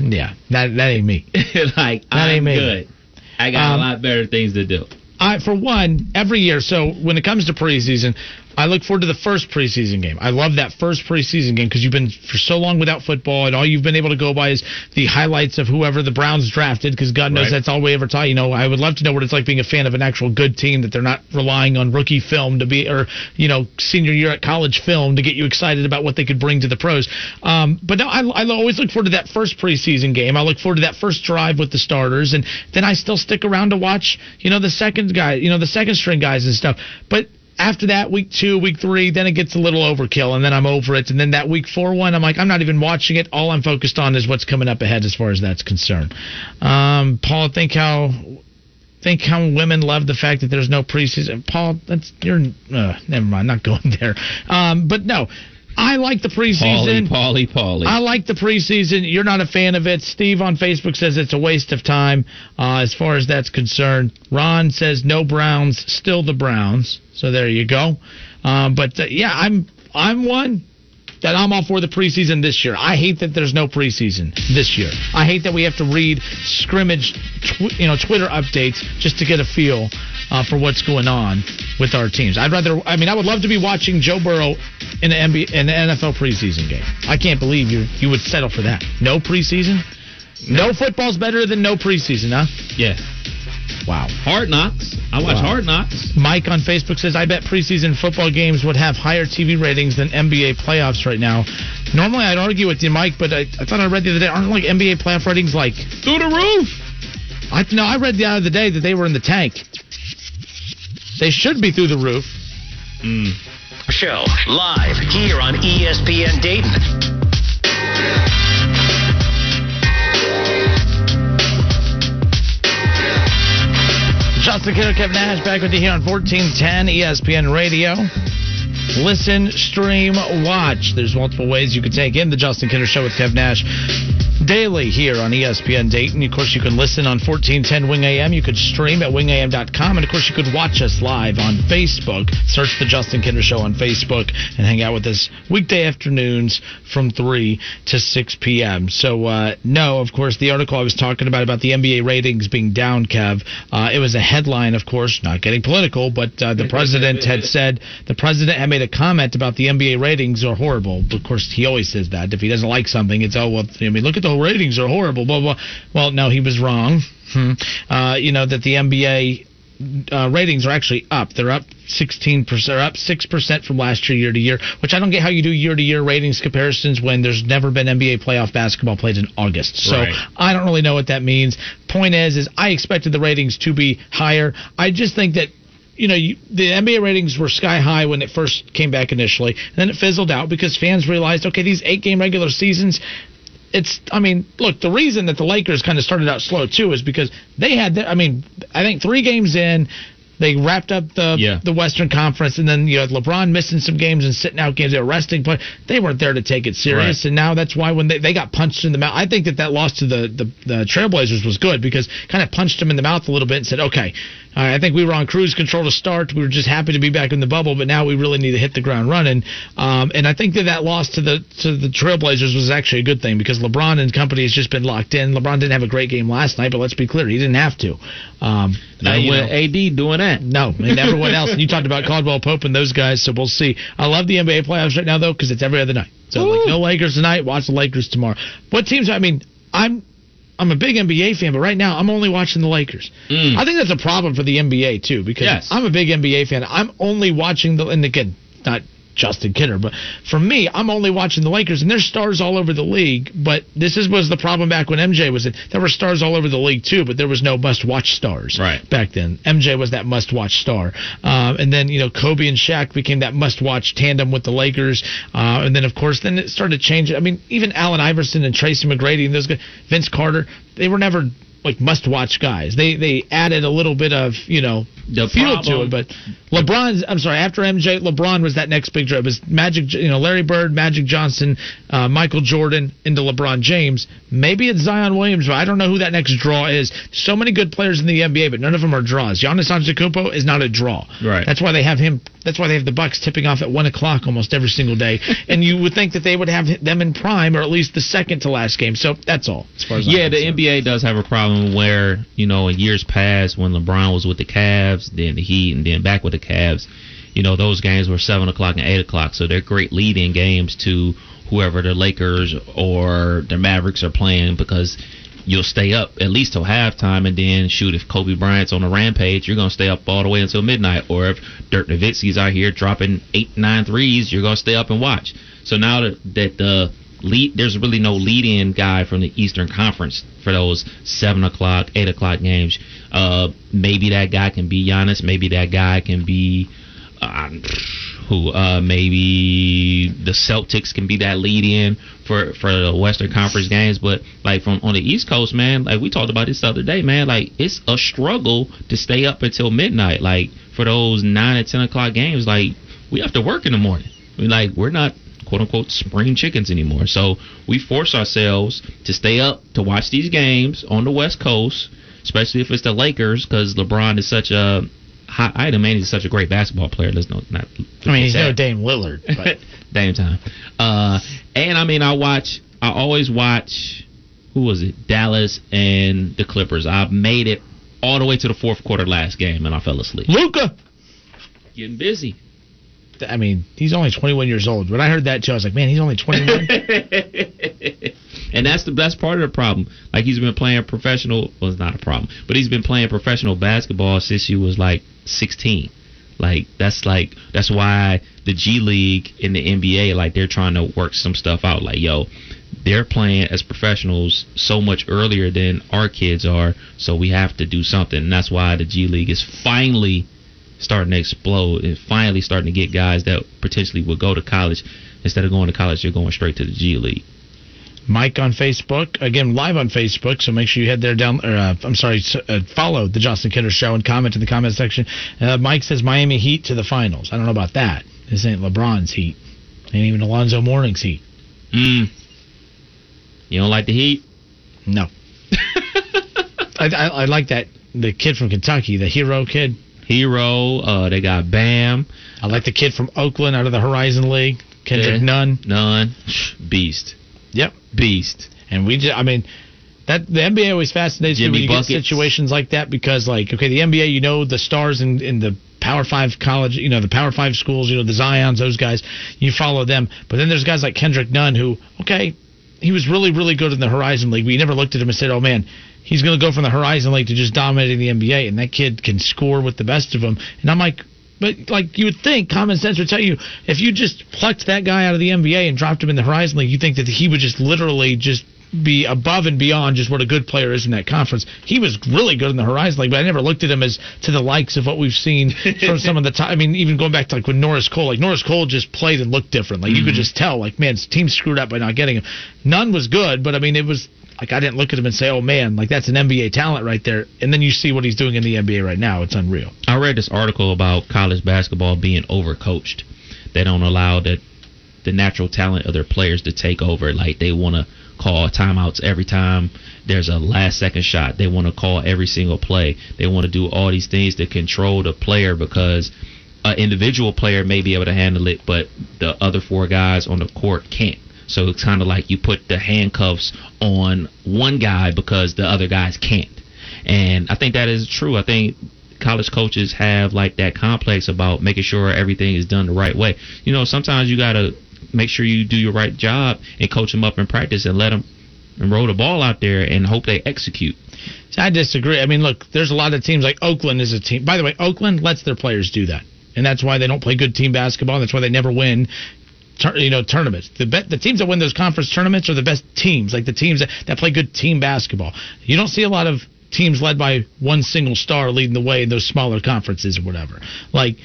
Yeah, that that ain't me. like That ain't I'm me. good. I got Um, a lot better things to do. I, for one, every year. So when it comes to preseason, I look forward to the first preseason game. I love that first preseason game because you've been for so long without football, and all you've been able to go by is the highlights of whoever the Browns drafted. Because God knows Right. that's all we ever taught. You know, I would love to know what it's like being a fan of an actual good team that they're not relying on rookie film to be, or you know, senior year at college film to get you excited about what they could bring to the pros. Um, but no, I, I always look forward to that first preseason game. I look forward to that first drive with the starters, and then I still stick around to watch, you know, the second guy, you know, the second string guys and stuff. But after that, week two, week three, then it gets a little overkill, and then I'm over it. And then that week four one, I'm like, I'm not even watching it. All I'm focused on is what's coming up ahead as far as that's concerned. Um, Paul, think how think how women love the fact that there's no preseason. Paul, that's you're uh, never mind, not going there. Um, but no, I like the preseason. Paulie, Paulie. I like the preseason. You're not a fan of it. Steve on Facebook says it's a waste of time uh, as far as that's concerned. Ron says no Browns, still the Browns. So there you go. Um, but uh, yeah, I'm I'm one that I'm all for the preseason this year. I hate that there's no preseason this year. I hate that we have to read scrimmage, tw- you know, Twitter updates just to get a feel uh, for what's going on with our teams. I'd rather. I mean, I would love to be watching Joe Burrow in an NBA, in an NFL preseason game. I can't believe you you would settle for that. No preseason. No football's better than no preseason, huh? Yeah. Wow. Hard Knocks. I watch Wow. Hard Knocks. Mike on Facebook says, I bet preseason football games would have higher TV ratings than NBA playoffs right now. Normally, I'd argue with you, Mike, but I, I thought I read the other day, aren't like NBA playoff ratings like through the roof? I no, I read the other day that they were in the tank. They should be through the roof. Mm. Show live here on ESPN Dayton. Justin Kidder, Kevin Nash, back with you here on 1410 ESPN Radio. Listen, stream, watch. There's multiple ways you can take in the Justin Kidder Show with Kev Nash daily here on ESPN Dayton. Of course, you can listen on 1410 Wing AM. You could stream at wingam.com. And of course, you could watch us live on Facebook. Search the Justin Kidder Show on Facebook and hang out with us weekday afternoons from 3 to 6 p.m. So, uh, no, of course, the article I was talking about, about the NBA ratings being down, Kev, uh, it was a headline, of course, not getting political, but uh, the president had said, the president had made a comment about the NBA ratings are horrible. Of course, he always says that. If he doesn't like something, it's, oh, well, I mean, look at the ratings are horrible, blah, blah. Well, no, he was wrong. Hmm. Uh, you know, that the NBA uh, ratings are actually up. They're up 16%, or up 6% from last year, year to year, which I don't get how you do year to year ratings comparisons when there's never been NBA playoff basketball played in August. So Right. I don't really know what that means. Point is, is I expected the ratings to be higher. I just think that you know, you, the NBA ratings were sky high when it first came back initially, and then it fizzled out because fans realized, okay, these eight game regular seasons, it's I mean, look, the reason that the Lakers kind of started out slow too is because they had their, I mean, I think 3 games in they wrapped up the Yeah. the Western Conference, and then you had LeBron missing some games and sitting out games. They were resting, but they weren't there to take it serious. Right. And now that's why when they, they got punched in the mouth, I think that that loss to the, the the Trailblazers was good because kind of punched them in the mouth a little bit and said, okay, right, I think we were on cruise control to start. We were just happy to be back in the bubble, but now we really need to hit the ground running. Um, and I think that that loss to the to the Trailblazers was actually a good thing because LeBron and company has just been locked in. LeBron didn't have a great game last night, but let's be clear, he didn't have to. Um, Now you know- AD doing that. no, and everyone else. And you talked about Caldwell Pope and those guys, so we'll see. I love the NBA playoffs right now though because it's every other night. So like no Lakers tonight. Watch the Lakers tomorrow. What teams? I mean, I'm I'm a big NBA fan, but right now I'm only watching the Lakers. Mm. I think that's a problem for the NBA too because Yes. I'm a big NBA fan. I'm only watching the and again not. Justin Kinner, but for me, I'm only watching the Lakers, and there's stars all over the league. But this is was the problem back when MJ was in. There were stars all over the league too, but there was no must-watch stars Right. back then. MJ was that must-watch star, um, and then you know Kobe and Shaq became that must-watch tandem with the Lakers, uh, and then of course then it started changing. I mean, even Allen Iverson and Tracy McGrady and those guys, Vince Carter, they were never like must-watch guys. They they added a little bit of you know The feel to it, but LeBron's. I'm sorry. After MJ, LeBron was that next big draw. It was Magic, you know, Larry Bird, Magic Johnson, uh, Michael Jordan into LeBron James. Maybe it's Zion Williams, but I don't know who that next draw is. So many good players in the NBA, but none of them are draws. Giannis Antetokounmpo is not a draw. Right. That's why they have him. That's why they have the Bucks tipping off at one o'clock almost every single day. and you would think that they would have them in prime or at least the second to last game. So that's all as far as I'm Yeah, the concerned. NBA does have a problem where, you know, in years past when LeBron was with the Cavs, then the Heat, and then back with the Cavs, you know, those games were 7 o'clock and 8 o'clock. So they're great lead in games to whoever the Lakers or the Mavericks are playing because you'll stay up at least till halftime and then shoot if Kobe Bryant's on a rampage, you're to stay up all the way until midnight. Or if Dirk Nowitzki's out here dropping eight, nine threes, you're to stay up and watch. So now that, that the lead, there's really no lead-in guy from the Eastern Conference for those seven o'clock, eight o'clock games. Uh, maybe that guy can be Giannis. Maybe that guy can be uh, who? Uh, maybe the Celtics can be that lead-in for for the Western Conference games. But like from on the East Coast, man, like we talked about this the other day, man. Like it's a struggle to stay up until midnight. Like for those nine and ten o'clock games, like we have to work in the morning. We like we're not quote unquote spring chickens anymore. So we force ourselves to stay up to watch these games on the West Coast, especially if it's the Lakers, because LeBron is such a hot item and he's such a great basketball player. Let's not. not I mean, he's no. Dame Lillard. But Dame time. Uh, and I mean, I watch. I always watch. Who was it? Dallas and the Clippers. I made it all the way to the fourth quarter last game, and I fell asleep. Luka. Getting busy. I mean, he's only 21 years old. When I heard that, Joe, I was like, man, he's only 21. and that's the best part of the problem. Like he's been playing professional. Well, it's not a problem, but he's been playing professional basketball since he was like 16. Like that's like that's why the G League and the NBA like they're trying to work some stuff out. Like yo, they're playing as professionals so much earlier than our kids are, so we have to do something. And that's why the G League is finally starting to explode and finally starting to get guys that potentially would go to college instead of going to college, they're going straight to the G League. Mike on Facebook again, live on Facebook. So make sure you head there down. Or uh, I'm sorry, uh, follow the Justin Kinner Show and comment in the comment section. Uh, Mike says Miami Heat to the finals. I don't know about that. This ain't LeBron's Heat, ain't even Alonzo Mourning's Heat. Mm. You don't like the Heat? No. I, I, I like that the kid from Kentucky, the Herro kid. Herro. Uh, they got Bam. I like the kid from Oakland out of the Horizon League, Kendrick Yeah. Nunn. None. Beast. Yep. Beast. And we just, I mean, that the NBA always fascinates Jimmy me when you Buckets. get situations like that because, like, okay, the NBA, you know, the stars in, in the Power Five college, you know, the Power Five schools, you know, the Zions, those guys, you follow them. But then there's guys like Kendrick Nunn who, okay, he was really, really good in the Horizon League. We never looked at him and said, oh man, he's going to go from the Horizon League to just dominating the NBA, and that kid can score with the best of them. And I'm like, but like you would think, common sense would tell you if you just plucked that guy out of the NBA and dropped him in the Horizon League, you think that he would just literally just be above and beyond just what a good player is in that conference. He was really good in the Horizon League, but I never looked at him as to the likes of what we've seen from some of the time. I mean, even going back to like when Norris Cole, like Norris Cole just played and looked different. Like you could mm-hmm. just tell, like man, his team screwed up by not getting him. Nunn was good, but I mean, it was like I didn't look at him and say, "Oh man, like that's an NBA talent right there." And then you see what he's doing in the NBA right now; it's unreal. I read this article about college basketball being overcoached. They don't allow the the natural talent of their players to take over. Like they want to call timeouts every time there's a last second shot. They want to call every single play. They want to do all these things to control the player because an individual player may be able to handle it, but the other four guys on the court can't. So it's kind of like you put the handcuffs on one guy because the other guys can't. And I think that is true. I think college coaches have like that complex about making sure everything is done the right way. You know, sometimes you got to make sure you do your right job and coach them up in practice and let them and roll the ball out there and hope they execute. I disagree. I mean, look, there's a lot of teams like Oakland is a team. By the way, Oakland lets their players do that, and that's why they don't play good team basketball. And that's why they never win. tur- You know, tournaments. The the teams that win those conference tournaments are the best teams, like the teams that, that play good team basketball. You don't see a lot of teams led by one single star leading the way in those smaller conferences or whatever. Like,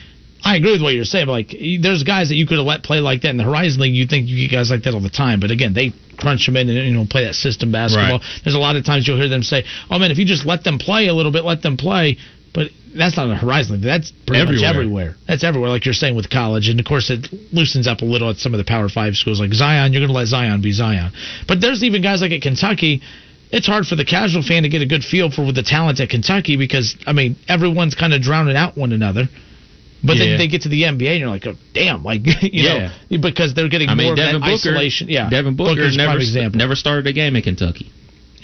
I agree with what you're saying, but like, there's guys that you could have let play like that in the Horizon League. You think you get guys like that all the time, but again, they crunch them in and you know play that system basketball. Right. There's a lot of times you'll hear them say, "Oh man, if you just let them play a little bit, let them play." But that's not the Horizon League. That's pretty much Everywhere. everywhere. That's everywhere, like you're saying with college, and of course it loosens up a little at some of the Power Five schools, like Zion. You're going to let Zion be Zion, but there's even guys like at Kentucky. It's hard for the casual fan to get a good feel for the talent at Kentucky because I mean everyone's kind of drowning out one another. But Yeah. then they get to the NBA and you're like, oh, damn, like you Yeah. know, because they're getting I more mean, of Devin that Booker, isolation. Yeah, Devin Booker Booker's never example. never started a game in Kentucky.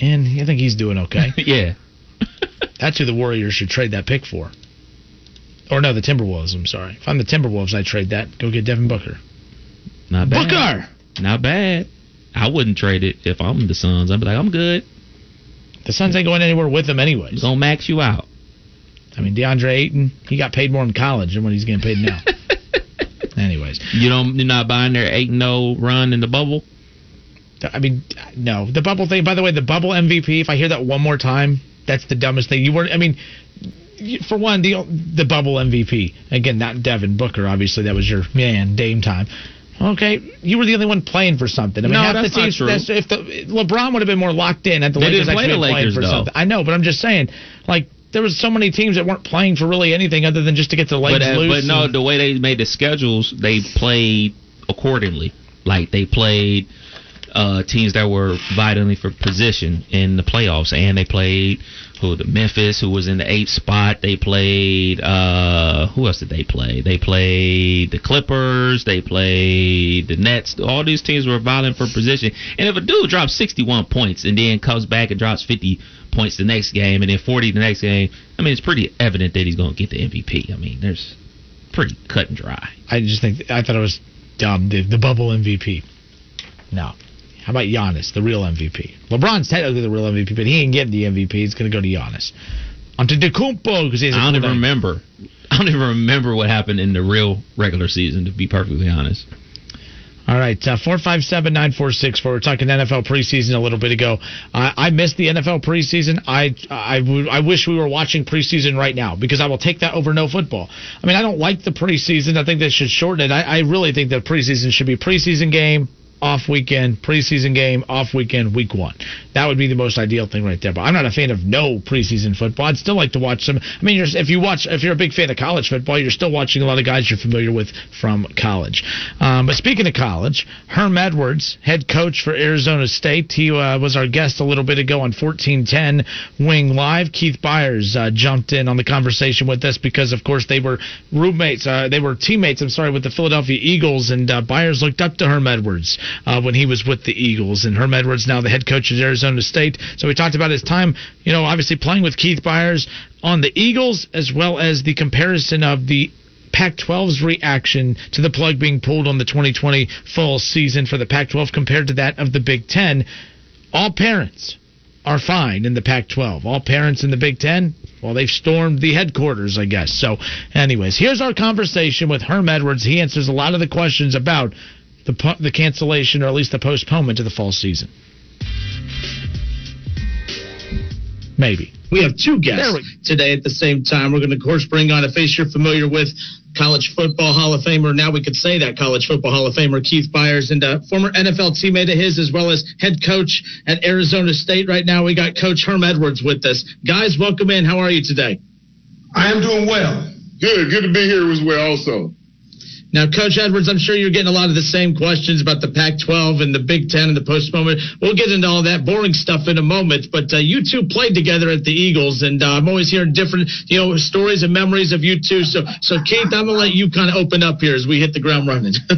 And I think he's doing okay. yeah, That's who the Warriors should trade that pick for. Or no, the Timberwolves. I'm sorry. If I'm the Timberwolves, I trade that. Go get Devin Booker. not bad. Booker. not bad. I wouldn't trade it if I'm the Suns. I'd be like, I'm good. The Suns ain't going anywhere with him anyways. Gonna max you out. I mean, DeAndre Ayton, he got paid more in college than what he's getting paid now. anyways, You don't. You're not buying their eight and zero run in the bubble. I mean, no. The bubble thing. By the way, the bubble MVP. If I hear that one more time, that's the dumbest thing. You were. I mean, for one, the the bubble MVP. Again, not Devin Booker. Obviously, that was your man, Dame time. Okay, you were the only one playing for something. I mean, No, half that's the not true. That's, if the LeBron would have been more locked in at the They Lakers, didn't play the playing Lakers, for though. something. I know, but I'm just saying, like. There was so many teams that weren't playing for really anything other than just to get the legs But, uh, loose. but no, the way they made the schedules, they played accordingly. Like they played uh, teams that were vitally for position in the playoffs, and they played who the Memphis, who was in the eighth spot. They played uh, who else did they play? They played the Clippers. They played the Nets. All these teams were vying for position. And if a dude drops 61 points and then comes back and drops 50 points the next game and then 40 the next game, I mean, it's pretty evident that he's going to get the MVP. I mean, there's pretty cut and dry. I just think I thought it was dumb. The, the bubble MVP. No. How about Giannis, the real MVP? LeBron's technically the real MVP, but he ain't getting the MVP. He's going to go to Giannis. Antetokounmpo because. I don't even remember. I don't even remember what happened in the real regular season. To be perfectly honest. All right, uh, four five seven nine four six four. We're talking NFL preseason a little bit ago. Uh, I missed the NFL preseason. I I, w- I wish we were watching preseason right now because I will take that over no football. I mean, I don't like the preseason. I think they should shorten it. I, I really think that preseason should be preseason game, off weekend, preseason game, off weekend, week one. That would be the most ideal thing right there. But I'm not a fan of no preseason football. I'd still like to watch some. I mean, if you watch, if you're a big fan of college football, you're still watching a lot of guys you're familiar with from college. Um, but speaking of college, Herm Edwards, head coach for Arizona State, he uh, was our guest a little bit ago on 1410 Wing Live. Keith Byars uh, jumped in on the conversation with us because, of course, they were roommates. Uh, they were teammates. I'm sorry, with the Philadelphia Eagles, and uh, Byars looked up to Herm Edwards uh, when he was with the Eagles. And Herm Edwards now the head coach at Arizona State. So we talked about his time, you know, obviously playing with Keith Byars on the Eagles, as well as the comparison of the Pac 12's reaction to the plug being pulled on the 2020 fall season for the Pac 12 compared to that of the Big Ten. All parents are fine in the Pac 12. All parents in the Big Ten, well, they've stormed the headquarters, I guess. So, anyways, here's our conversation with Herm Edwards. He answers a lot of the questions about the, the cancellation or at least the postponement to the fall season. Maybe. We have two guests today at the same time. We're going to, of course, bring on a face you're familiar with, college football Hall of Famer. Now we could say that college football Hall of Famer Keith Byars and a former NFL teammate of his, as well as head coach at Arizona State. Right now, we got Coach Herm Edwards with us. Guys, welcome in. How are you today? I am doing well. Good. Good to be here as well, also. Now, Coach Edwards, I'm sure you're getting a lot of the same questions about the Pac 12 and the Big Ten and the postponement. We'll get into all that boring stuff in a moment, but uh, you two played together at the Eagles, and uh, I'm always hearing different, you know, stories and memories of you two. So, so Keith, I'm to let you kind of open up here as we hit the ground running.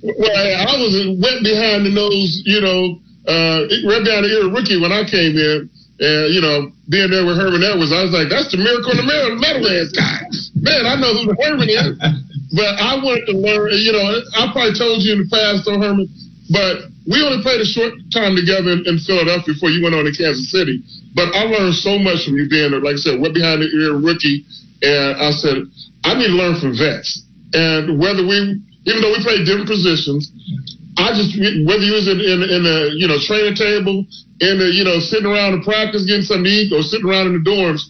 well, I was wet behind the nose, you know, uh, right down the ear rookie when I came in. And, you know, being there with Herman Edwards, I was like, that's the Miracle in the Meadowlands guy. Man, I know who Herman is. but I wanted to learn, you know, I probably told you in the past, though, Herman, but we only played a short time together in, in, Philadelphia before you went on to Kansas City. But I learned so much from you being, like I said, wet behind the ear rookie. And I said, I need to learn from vets. And whether we, even though we played different positions, I just whether you was in in, in the you know training table, in the you know sitting around in practice getting something to eat, or sitting around in the dorms,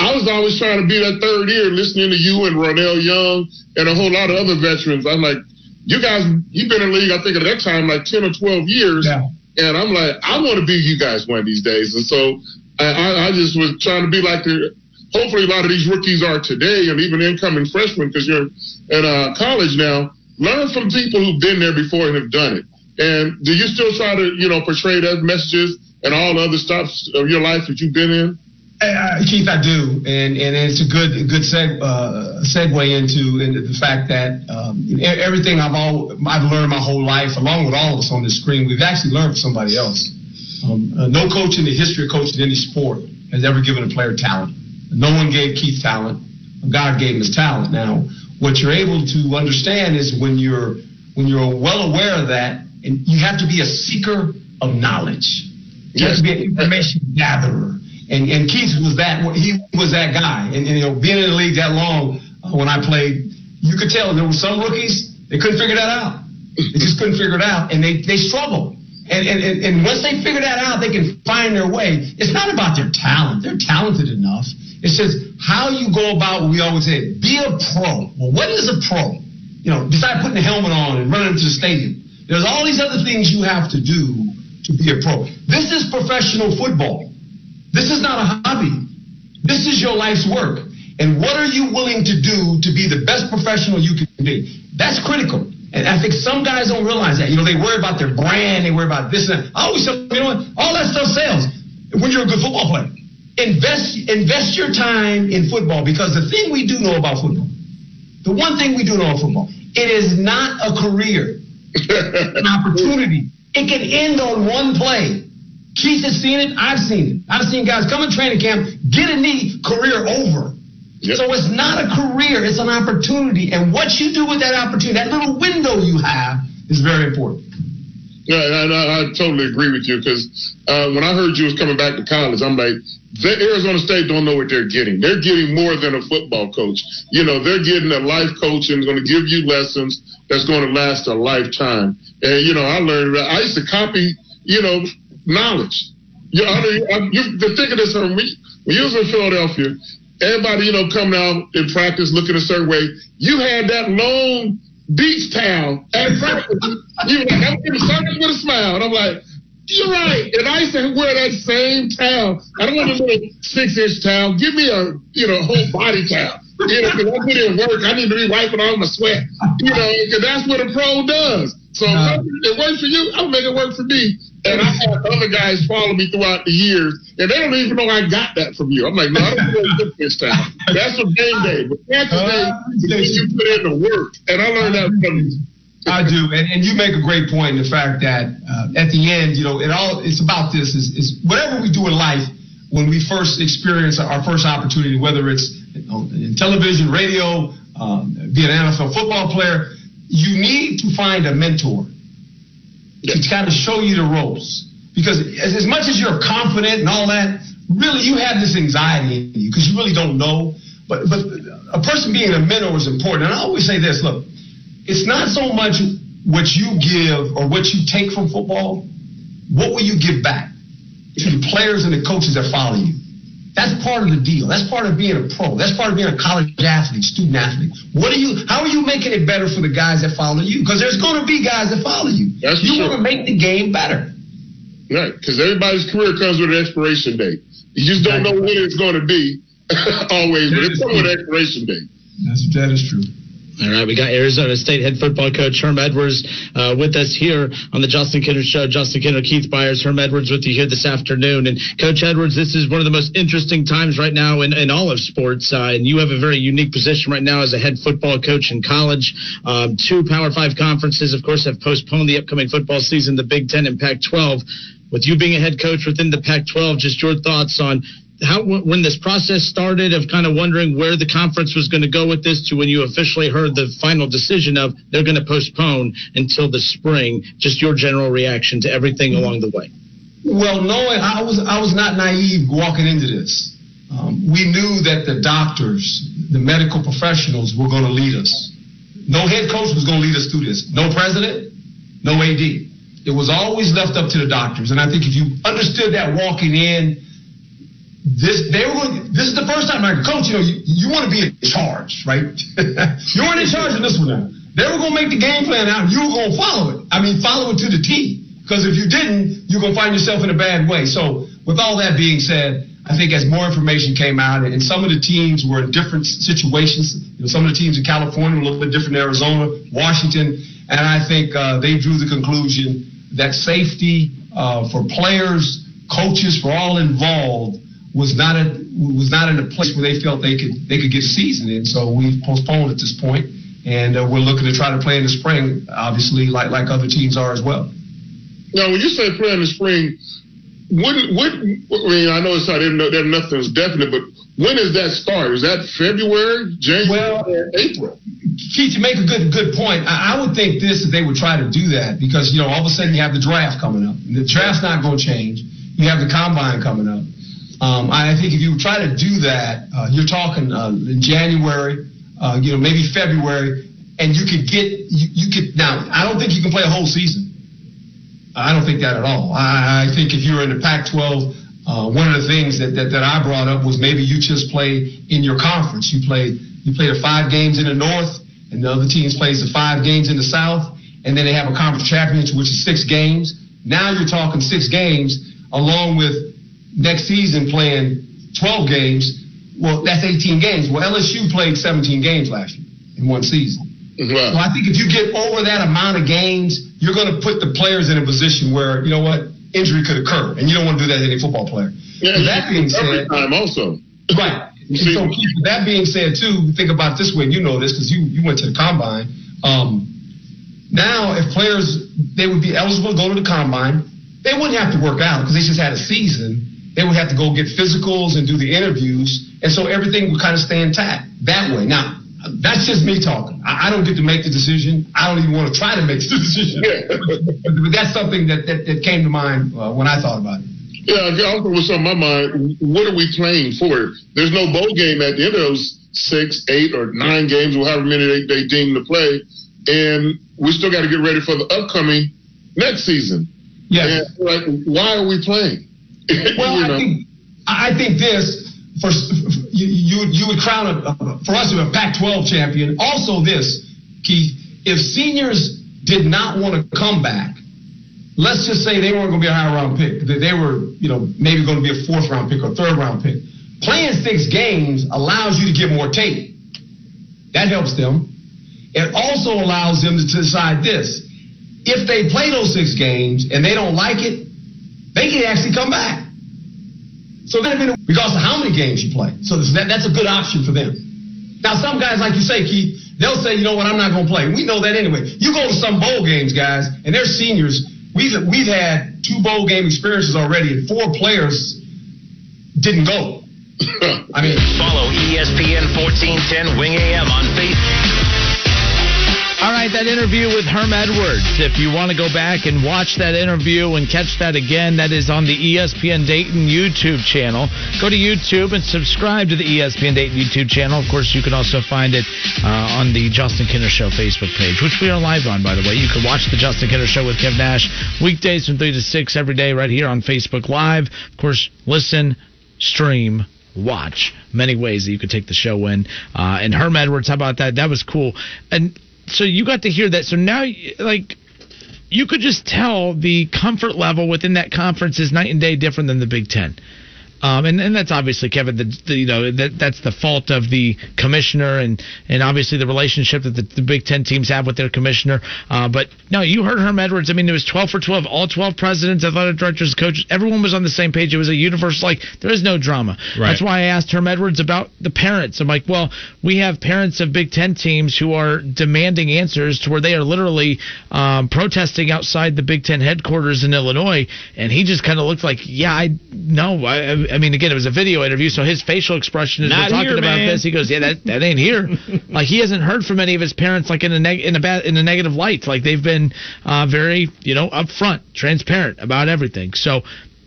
I was always trying to be that third ear, listening to you and Roynell Young and a whole lot of other veterans. I'm like, you guys, you've been in the league, I think at that time like ten or twelve years, yeah. and I'm like, I want to be you guys one of these days, and so I, I just was trying to be like the. Hopefully, a lot of these rookies are today, and even incoming freshmen, because you're at uh, college now learn from people who've been there before and have done it. And do you still try to, you know, portray those messages and all the other stops of your life that you've been in? Keith, I do, and and it's a good good seg, uh, segue into into the fact that um, everything I've all I've learned my whole life, along with all of us on this screen, we've actually learned from somebody else. Um, uh, no coach in the history of coaching any sport has ever given a player talent. No one gave Keith talent. God gave him his talent. Now, what you're able to understand is when you're when you're well aware of that, and you have to be a seeker of knowledge. You yes. have to be an information gatherer. And, and Keith was that he was that guy. And, and you know, being in the league that long, uh, when I played, you could tell there were some rookies they couldn't figure that out. They just couldn't figure it out, and they they struggled. And, and, and, once they figure that out, they can find their way. It's not about their talent. They're talented enough. It's says how you go about what we always say, be a pro. Well, what is a pro? You know, besides putting the helmet on and running to the stadium, there's all these other things you have to do to be a pro. This is professional football. This is not a hobby. This is your life's work. And what are you willing to do to be the best professional you can be? That's critical. And I think some guys don't realize that. You know, they worry about their brand, they worry about this and that. I always tell you know what? All that stuff sells when you're a good football player. Invest invest your time in football because the thing we do know about football, the one thing we do know about football, it is not a career. an opportunity. It can end on one play. Keith has seen it. I've seen it. I've seen guys come in training camp, get a knee, career over. Yep. So it's not a career, it's an opportunity. And what you do with that opportunity, that little window you have, is very important. Yeah, I, I totally agree with you because uh, when I heard you was coming back to college, I'm like, Arizona State don't know what they're getting. They're getting more than a football coach. You know, they're getting a life coach and going to give you lessons that's going to last a lifetime. And you know, I learned. I used to copy, you know, knowledge. You I you, the thing of this when you was in Philadelphia, everybody, you know, coming out in practice looking a certain way. You had that long beach towel at practice. you were like, I'm giving circus with a smile. And I'm like, you're right. And I used to wear that same towel. I don't want a little six inch towel. Give me a, you know, whole body towel. You know, because I put in work. I need to be wiping off my sweat. You know, because that's what a pro does. So no. if it works for you, I'll make it work for me. And I had other guys follow me throughout the years, and they don't even know I got that from you. I'm like, no, I don't know this time. That's for game day. But that's the day you put in the work. And I learned that from you. I do, and, and you make a great point. In the fact that uh, at the end, you know, it all it's about this is, is whatever we do in life. When we first experience our first opportunity, whether it's in television, radio, um, be an NFL football player, you need to find a mentor to kind of show you the ropes. Because as, as much as you're confident and all that, really you have this anxiety in you because you really don't know. But but a person being a mentor is important. And I always say this: look, it's not so much what you give or what you take from football. What will you give back to the players and the coaches that follow you? That's part of the deal. That's part of being a pro. That's part of being a college athlete, student athlete. What are you? How are you making it better for the guys that follow you? Because there's going to be guys that follow you. That's you want to make the game better. Right, because everybody's career comes with an expiration date. You just don't know when it's going to be always, but it's coming with an expiration date. That's, that is true. All right, we got Arizona State head football coach Herm Edwards uh, with us here on the Justin Kinner Show. Justin Kinner, Keith Byars, Herm Edwards with you here this afternoon. And Coach Edwards, this is one of the most interesting times right now in, in all of sports. Uh, and you have a very unique position right now as a head football coach in college. Um, two Power Five conferences, of course, have postponed the upcoming football season, the Big Ten and Pac 12 with you being a head coach within the Pac 12, just your thoughts on how when this process started of kind of wondering where the conference was going to go with this to when you officially heard the final decision of they're going to postpone until the spring just your general reaction to everything along the way. Well knowing i was i was not naive walking into this. Um, we knew that the doctors the medical professionals were going to lead us. No head coach was going to lead us through this. No president no ad it was always left up to the doctors and i think if you understood that walking in this they were going, this is the first time like coach you know you, you want to be in charge right? You weren't in charge of this one. Now they were going to make the game plan out. You were going to follow it. I mean follow it to the t. Because if you didn't you're going to find yourself in a bad way. So with all that being said i think as more information came out and some of the teams were in different situations you know, some of the teams in california were a little bit different than arizona washington and i think uh, they drew the conclusion that safety uh, for players coaches for all involved was not a, was not in a place where they felt they could they could get a season in. So we've postponed at this point, and uh, we're looking to try to play in the spring, obviously, like like other teams are as well. Now, when you say play in the spring, when I mean I know it's know that nothing's definite, but when does that start? Is that February, January, well, or April? Keith, you make a good good point. I, I would think this that they would try to do that because you know all of a sudden you have the draft coming up. The draft's not going to change. You have the combine coming up. Um, I think if you try to do that, uh, you're talking uh, in January, uh, you know, maybe February, and you could get you, you could now. I don't think you can play a whole season. I don't think that at all. I, I think if you're in the Pac-12, uh, one of the things that, that that I brought up was maybe you just play in your conference. You play you play the five games in the North, and the other teams plays the five games in the South, and then they have a conference championship, which is six games. Now you're talking six games along with next season playing 12 games, well, that's 18 games. Well, LSU played 17 games last year in one season. Right. So I think if you get over that amount of games, you're going to put the players in a position where you know what injury could occur, and you don't want to do that to any football player. Yeah, that being every said, time also. right. And so that being said, too, think about this way. You know this because you you went to the combine. Um, now, if players they would be eligible to go to the combine, they wouldn't have to work out because they just had a season. They would have to go get physicals and do the interviews, and so everything would kind of stay intact that way. Now, that's just me talking. I, I don't get to make the decision. I don't even want to try to make the decision. but, but that's something that, that, that came to mind uh, when I thought about it. Yeah, I also what's on my mind, what are we playing for? There's no bowl game at the end of those six, eight, or nine games, or however many they, they deem to play. And we still got to get ready for the upcoming next season. Yeah. like, why are we playing? Well, You I think I think this for you you, would crown a for us a Pac-12 champion. Also, this Keith, if seniors did not want to come back, let's just say they weren't going to be a high round pick, that they were you know maybe going to be a fourth round pick or third round pick. Playing six games allows you to get more tape. That helps them. It also allows them to decide this: if they play those six games and they don't like it, they can actually come back. So then, regardless of how many games you play, so that, that's a good option for them. Now, some guys, like you say, Keith, they'll say, you know what, I'm not going to play. We know that anyway. You go to some bowl games, guys, and they're seniors. We've we've had two bowl game experiences already, and four players didn't go. I mean, Follow ESPN 1410 Wing AM on Facebook. All right, that interview with Herm Edwards. If you want to go back and watch that interview and catch that again, that is on the ESPN Dayton YouTube channel. Go to YouTube and subscribe to the ESPN Dayton YouTube channel. Of course, you can also find it uh, on the Justin Kinner Show Facebook page, which we are live on, by the way. You can watch the Justin Kinner Show with Kev Nash weekdays from 3 to 6 every day right here on Facebook Live. Of course, listen, stream, watch. Many ways that you could take the show in. Uh, and Herm Edwards, how about that? That was cool. And so you got to hear that. So now, like, you could just tell the comfort level within that conference is night and day different than the Big Ten. Um, and, and that's obviously Kevin. The, the, you know that that's the fault of the commissioner, and, and obviously the relationship that the, the Big Ten teams have with their commissioner. Uh, but no, you heard Herm Edwards. I mean, it was twelve for twelve. All twelve presidents, athletic directors, coaches, everyone was on the same page. It was a universal. Like there is no drama. Right. That's why I asked Herm Edwards about the parents. I'm like, well, we have parents of Big Ten teams who are demanding answers to where they are literally um, protesting outside the Big Ten headquarters in Illinois, and he just kind of looked like, yeah, I no, I, I mean, again, it was a video interview, so his facial expression is Not we're talking here, about man. this. He goes, yeah, that that ain't here. like he hasn't heard from any of his parents like in a neg- in a bad in a negative light. Like they've been uh, very you know upfront, transparent about everything. So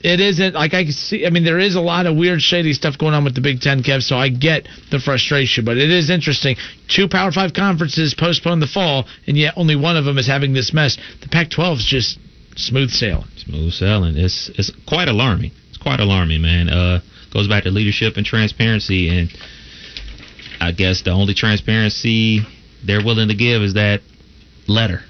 it isn't like I can see. I mean, there is a lot of weird, shady stuff going on with the Big Ten, Kev. So I get the frustration, but it is interesting. Two Power Five conferences postponed the fall, and yet only one of them is having this mess. The Pac-12 is just smooth sailing. Smooth sailing. It's it's quite alarming. Quite alarming, man. Uh, goes back to leadership and transparency, and I guess the only transparency they're willing to give is that letter.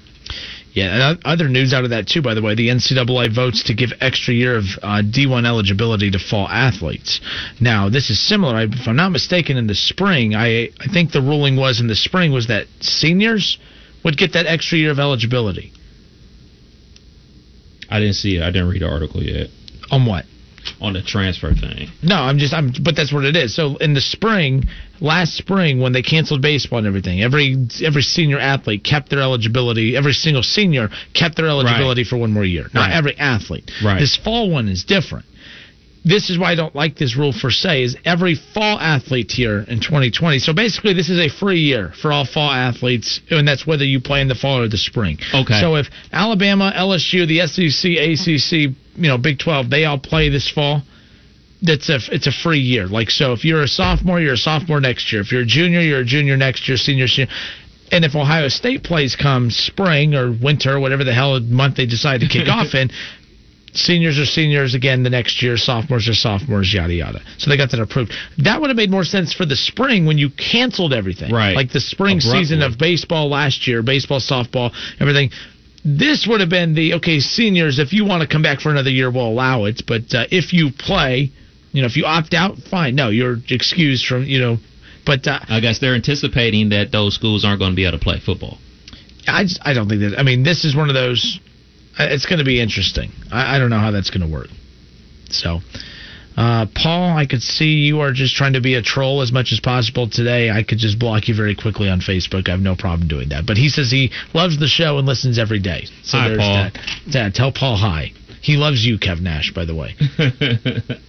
Yeah, and other news out of that too. By the way, the NCAA votes to give extra year of uh, D1 eligibility to fall athletes. Now, this is similar. If I'm not mistaken, in the spring, I I think the ruling was in the spring was that seniors would get that extra year of eligibility. I didn't see it. I didn't read the article yet. On what? On the transfer thing. No, I'm just I'm but that's what it is. So in the spring, last spring when they canceled baseball and everything, every every senior athlete kept their eligibility, every single senior kept their eligibility for one more year. Not Right. every athlete. Right. This fall one is different. This is why I don't like this rule per se. Is every fall athlete here in 2020. So basically, this is a free year for all fall athletes, and that's whether you play in the fall or the spring. Okay. So if Alabama, LSU, the SEC, ACC, you know, Big 12, they all play this fall that's a it's a free year. Like so, if you're a sophomore, you're a sophomore next year. If you're a junior, you're a junior next year. Senior, senior. And if Ohio State plays come spring or winter, whatever the hell month they decide to kick off in, seniors are seniors again the next year. Sophomores are sophomores. Yada yada. So they got that approved. That would have made more sense for the spring when you canceled everything. Right. Like the spring Abruptly. season of baseball last year, baseball, softball, everything this would have been the okay seniors if you want to come back for another year we'll allow it but uh, if you play You know, if you opt out, fine. No, you're excused from you know. But uh, I guess they're anticipating that those schools aren't going to be able to play football. I just, I don't think that. I mean, this is one of those. uh, It's going to be interesting. I, I don't know how that's going to work. So, uh, Paul, I could see you are just trying to be a troll as much as possible today. I could just block you very quickly on Facebook. I have no problem doing that. But he says he loves the show and listens every day. So Hi, there's Paul. that. Yeah, tell Paul hi. He loves you, Kev Nash, by the way.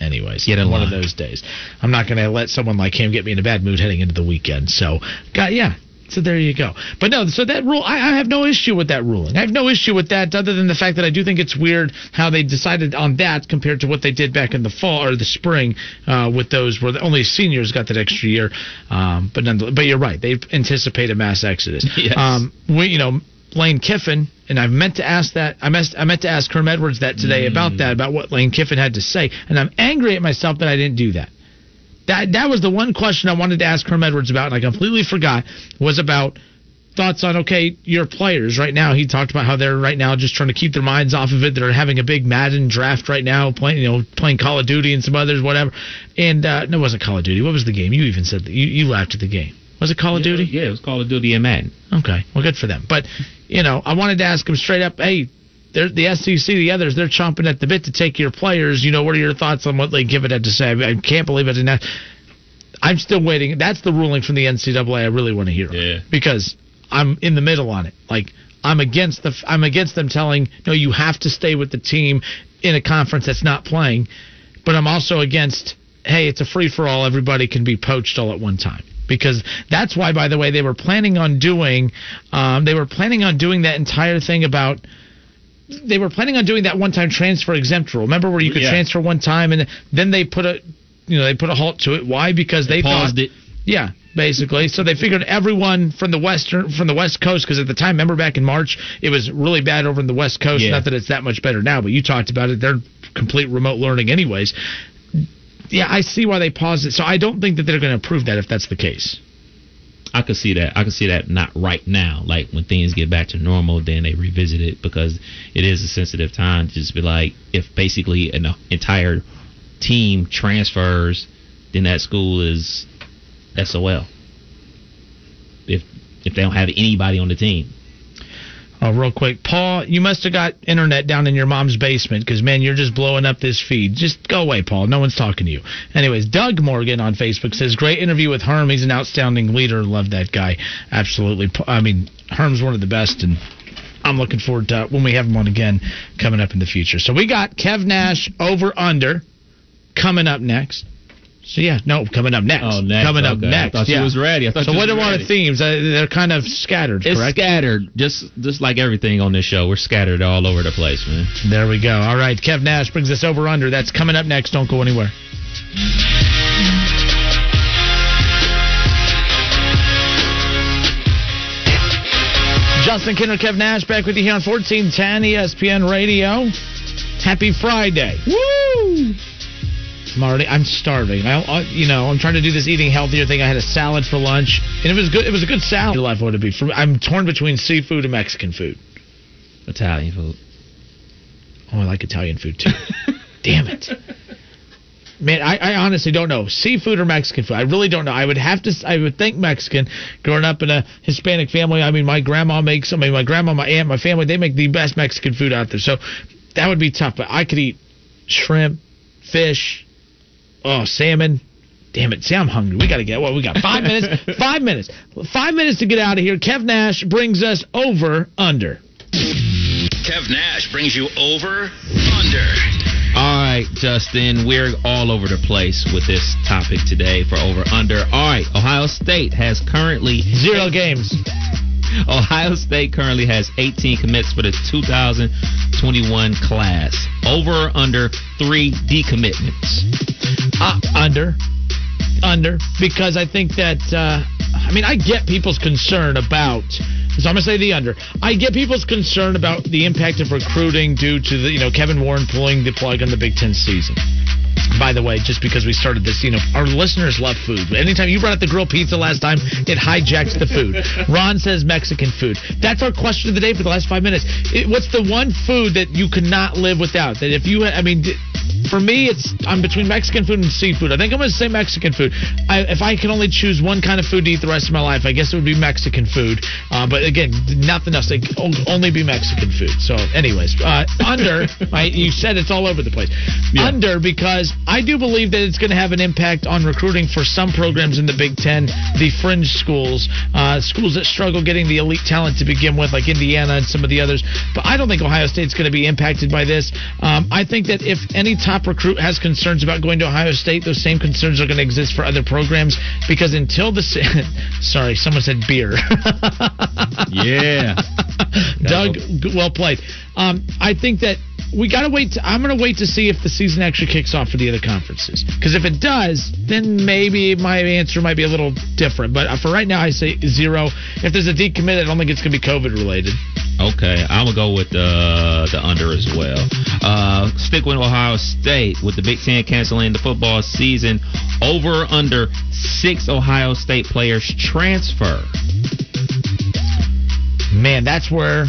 Anyways, Get in one of those days. I'm not going to let someone like him get me in a bad mood heading into the weekend. So, got yeah. So there you go. But no, so that rule, I, I have no issue with that ruling. I have no issue with that, other than the fact that I do think it's weird how they decided on that compared to what they did back in the fall or the spring uh, with those where the only seniors got that extra year. Um, but nonetheless, but you're right. They anticipate a mass exodus. Yes. Um, we, you know, Lane Kiffin, and I meant to ask that. I meant I meant to ask Herm Edwards that today about that, about what Lane Kiffin had to say, and I'm angry at myself that I didn't do that. That that was the one question I wanted to ask Herm Edwards about, and I completely forgot. Was about thoughts on okay, your players right now. He talked about how they're right now just trying to keep their minds off of it. They're having a big Madden draft right now, playing you know playing Call of Duty and some others, whatever. And uh, no, it wasn't Call of Duty. What was the game? You even said that. You, you laughed at the game. Was it Call of Duty? Yeah, it was Call of Duty and Madden. Okay, well, good for them. But you know, I wanted to ask him straight up. Hey, they're, the SEC, the others, they're chomping at the bit to take your players. You know, what are your thoughts on what they give it had to say? I, I can't believe it. didn't have- I'm still waiting. That's the ruling from the NCAA. I really want to hear Yeah. because I'm in the middle on it. Like I'm against the I'm against them telling no, you have to stay with the team in a conference that's not playing. But I'm also against hey, it's a free for all. Everybody can be poached all at one time. Because that's why, by the way, they were planning on doing, um, they were planning on doing that entire thing about they were planning on doing that one-time transfer exempt rule. Remember where you could Yeah. transfer one time and then they put a, you know, they put a halt to it. Why? Because they, paused thought, it. Yeah, basically. So they figured everyone from the western, from the west coast, because at the time, remember back in March, it was really bad over in the west coast. Yeah. Not that it's that much better now, but you talked about it. They're complete remote learning, anyways. Yeah, I see why they paused it. So I don't think that they're going to approve that if that's the case. I could see that. I could see that not right now. Like when things get back to normal, then they revisit it because it is a sensitive time to just be like, if basically an entire team transfers, then that school is SOL. If if they don't have anybody on the team, Oh, real quick, Paul, you must have got internet down in your mom's basement because man, you're just blowing up this feed. Just go away, Paul. No one's talking to you. Anyways, Doug Morgan on Facebook says, "Great interview with Herm. He's an outstanding leader. Love that guy. Absolutely. I mean, Herm's one of the best, and I'm looking forward to when we have him on again coming up in the future. So we got Kev Nash over under coming up next. So yeah, no, coming up next. Oh, next, Coming up okay. I next. thought you yeah. was ready. I thought so what was are our ready. themes? Uh, they're kind of scattered, it's correct? scattered. Just just like everything on this show, we're scattered all over the place, man. There we go. All right, Kev Nash brings us over under. That's coming up next. Don't go anywhere. Justin Kinner, Kev Nash, back with you here on 1410 ESPN Radio. Happy Friday. Woo! I'm I'm starving. I, I, you know, I'm trying to do this eating healthier thing. I had a salad for lunch, and it was good. It was a good salad. Life would it be? I'm torn between seafood and Mexican food. Italian food. Oh, I like Italian food too. Damn it. Man, I, I honestly don't know seafood or Mexican food. I really don't know. I would have to. I would think Mexican. Growing up in a Hispanic family, I mean, my grandma makes. I mean, my grandma, my aunt, my family, they make the best Mexican food out there. So that would be tough. But I could eat shrimp, fish, oh, salmon. Damn it! See, I'm hungry. We got to get. What we got? Five minutes. Five minutes. Five minutes to get out of here. Kev Nash brings us over under. Kev Nash brings you over under. All right, Justin, we're all over the place with this topic today for over under. All right, Ohio State has currently Zero games. Ohio State currently has 18 commits for the 2021 class. Over or under three decommitments. Uh, under. Under. Because I think that, uh, I mean, I get people's concern about, so I'm to say the under. I get people's concern about the impact of recruiting due to the, you know, Kevin Warren pulling the plug on the Big Ten season. By the way, just because we started this, you know, our listeners love food. Anytime you brought up the grilled pizza last time, it hijacks the food. Ron says Mexican food. That's our question of the day for the last five minutes. It, what's the one food that you could not live without? That if you, I mean, for me, it's I'm between Mexican food and seafood. I think I'm going to say Mexican food. I, if I can only choose one kind of food to eat the rest of my life, I guess it would be Mexican food. Uh, but again, nothing else. It only be Mexican food. So, anyways, uh, under. I, you said it's all over the place. Under because I do believe that it's going to have an impact on recruiting for some programs in the Big Ten, the fringe schools, uh, schools that struggle getting the elite talent to begin with, like Indiana and some of the others. But I don't think Ohio State's going to be impacted by this. Um, I think that if any top recruit has concerns about going to Ohio State, those same concerns are going to exist for other programs because until the sorry, someone said beer. Yeah. Doug, well played. Um, I think that we got to wait. To, I'm going to wait to see if the season actually kicks off for the other conferences. Because if it does, then maybe my answer might be a little different. But uh, for right now, I say zero. If there's a decommit, I don't think it's going to be COVID related. Okay, I'm gonna go with the the under as well. Uh, stick with Ohio State with the Big Ten canceling the football season. Over or under six Ohio State players transfer. Man, that's where.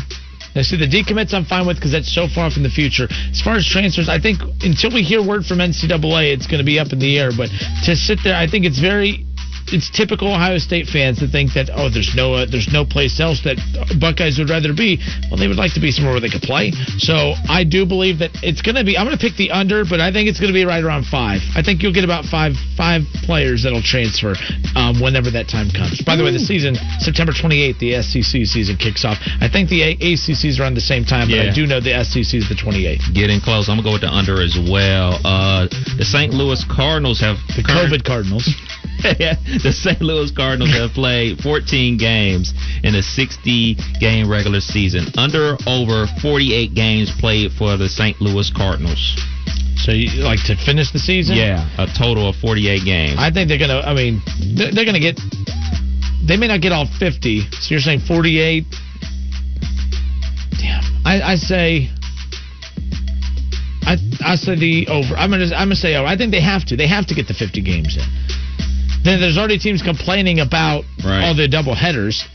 Now, see, the decommits I'm fine with because that's so far off in the future. As far as transfers, I think until we hear word from NCAA, it's going to be up in the air. But to sit there, I think it's very. It's typical Ohio State fans to think that oh, there's no uh, there's no place else that Buckeyes would rather be. Well, they would like to be somewhere where they could play. So I do believe that it's going to be. I'm going to pick the under, but I think it's going to be right around five. I think you'll get about five five players that'll transfer um, whenever that time comes. By the way, the season September 28th, the SEC season kicks off. I think the A- ACC's around the same time, but I do know the SEC is the 28th. Getting close. I'm gonna go with the under as well. Uh, the St. Louis Cardinals have the COVID Cardinals. yeah, the St. Louis Cardinals have played 14 games in a 60 game regular season. Under over 48 games played for the St. Louis Cardinals. So you like to finish the season? Yeah, a total of 48 games. I think they're gonna. I mean, they're, they're gonna get. They may not get all 50. So you're saying 48. Damn. I, I say. I I say the over. I'm gonna I'm gonna say over. I think they have to. They have to get the 50 games in. Then there's already teams complaining about Right. all the double headers.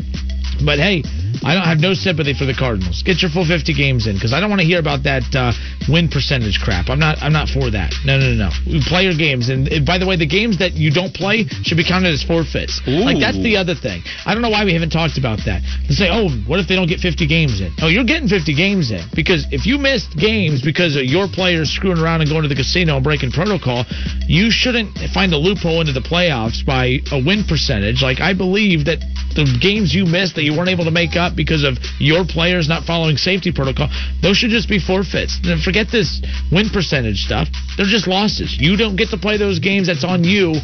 But hey, I don't have no sympathy for the Cardinals. Get your full 50 games in because I don't want to hear about that uh, win percentage crap. I'm not. I'm not for that. No, no, no, no. We play your games, and uh, by the way, the games that you don't play should be counted as forfeits. Like that's the other thing. I don't know why we haven't talked about that. They say, oh, what if they don't get 50 games in? Oh, you're getting 50 games in because if you missed games because of your players screwing around and going to the casino and breaking protocol, you shouldn't find a loophole into the playoffs by a win percentage. Like I believe that the games you missed that you weren't able to make up because of your players not following safety protocol, those should just be forfeits. Forget this win percentage stuff. They're just losses. You don't get to play those games. That's on you.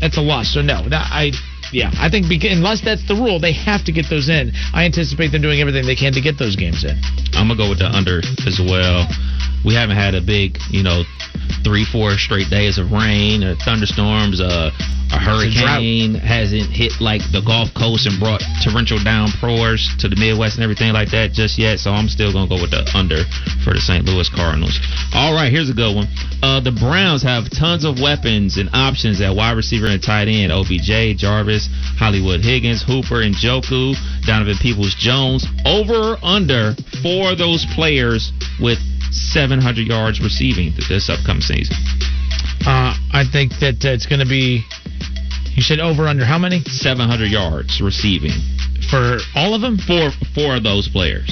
That's a loss. So no, I. Yeah, I think beca- unless that's the rule, they have to get those in. I anticipate them doing everything they can to get those games in. I'm gonna go with the under as well. We haven't had a big, you know, three, four straight days of rain or thunderstorms. Uh, a hurricane hasn't hit like the Gulf Coast and brought torrential downpours to the Midwest and everything like that just yet. So I'm still gonna go with the under for the St. Louis Cardinals. All right, here's a good one. Uh, the Browns have tons of weapons and options at wide receiver and tight end. OBJ, Jarvis, Hollywood Higgins, Hooper, and Njoku, Donovan Peoples Jones. Over or under for those players with 700 yards receiving this upcoming season. Uh, I think that uh, it's going to be. You said over under how many 700 yards receiving for all of them? For four of those players.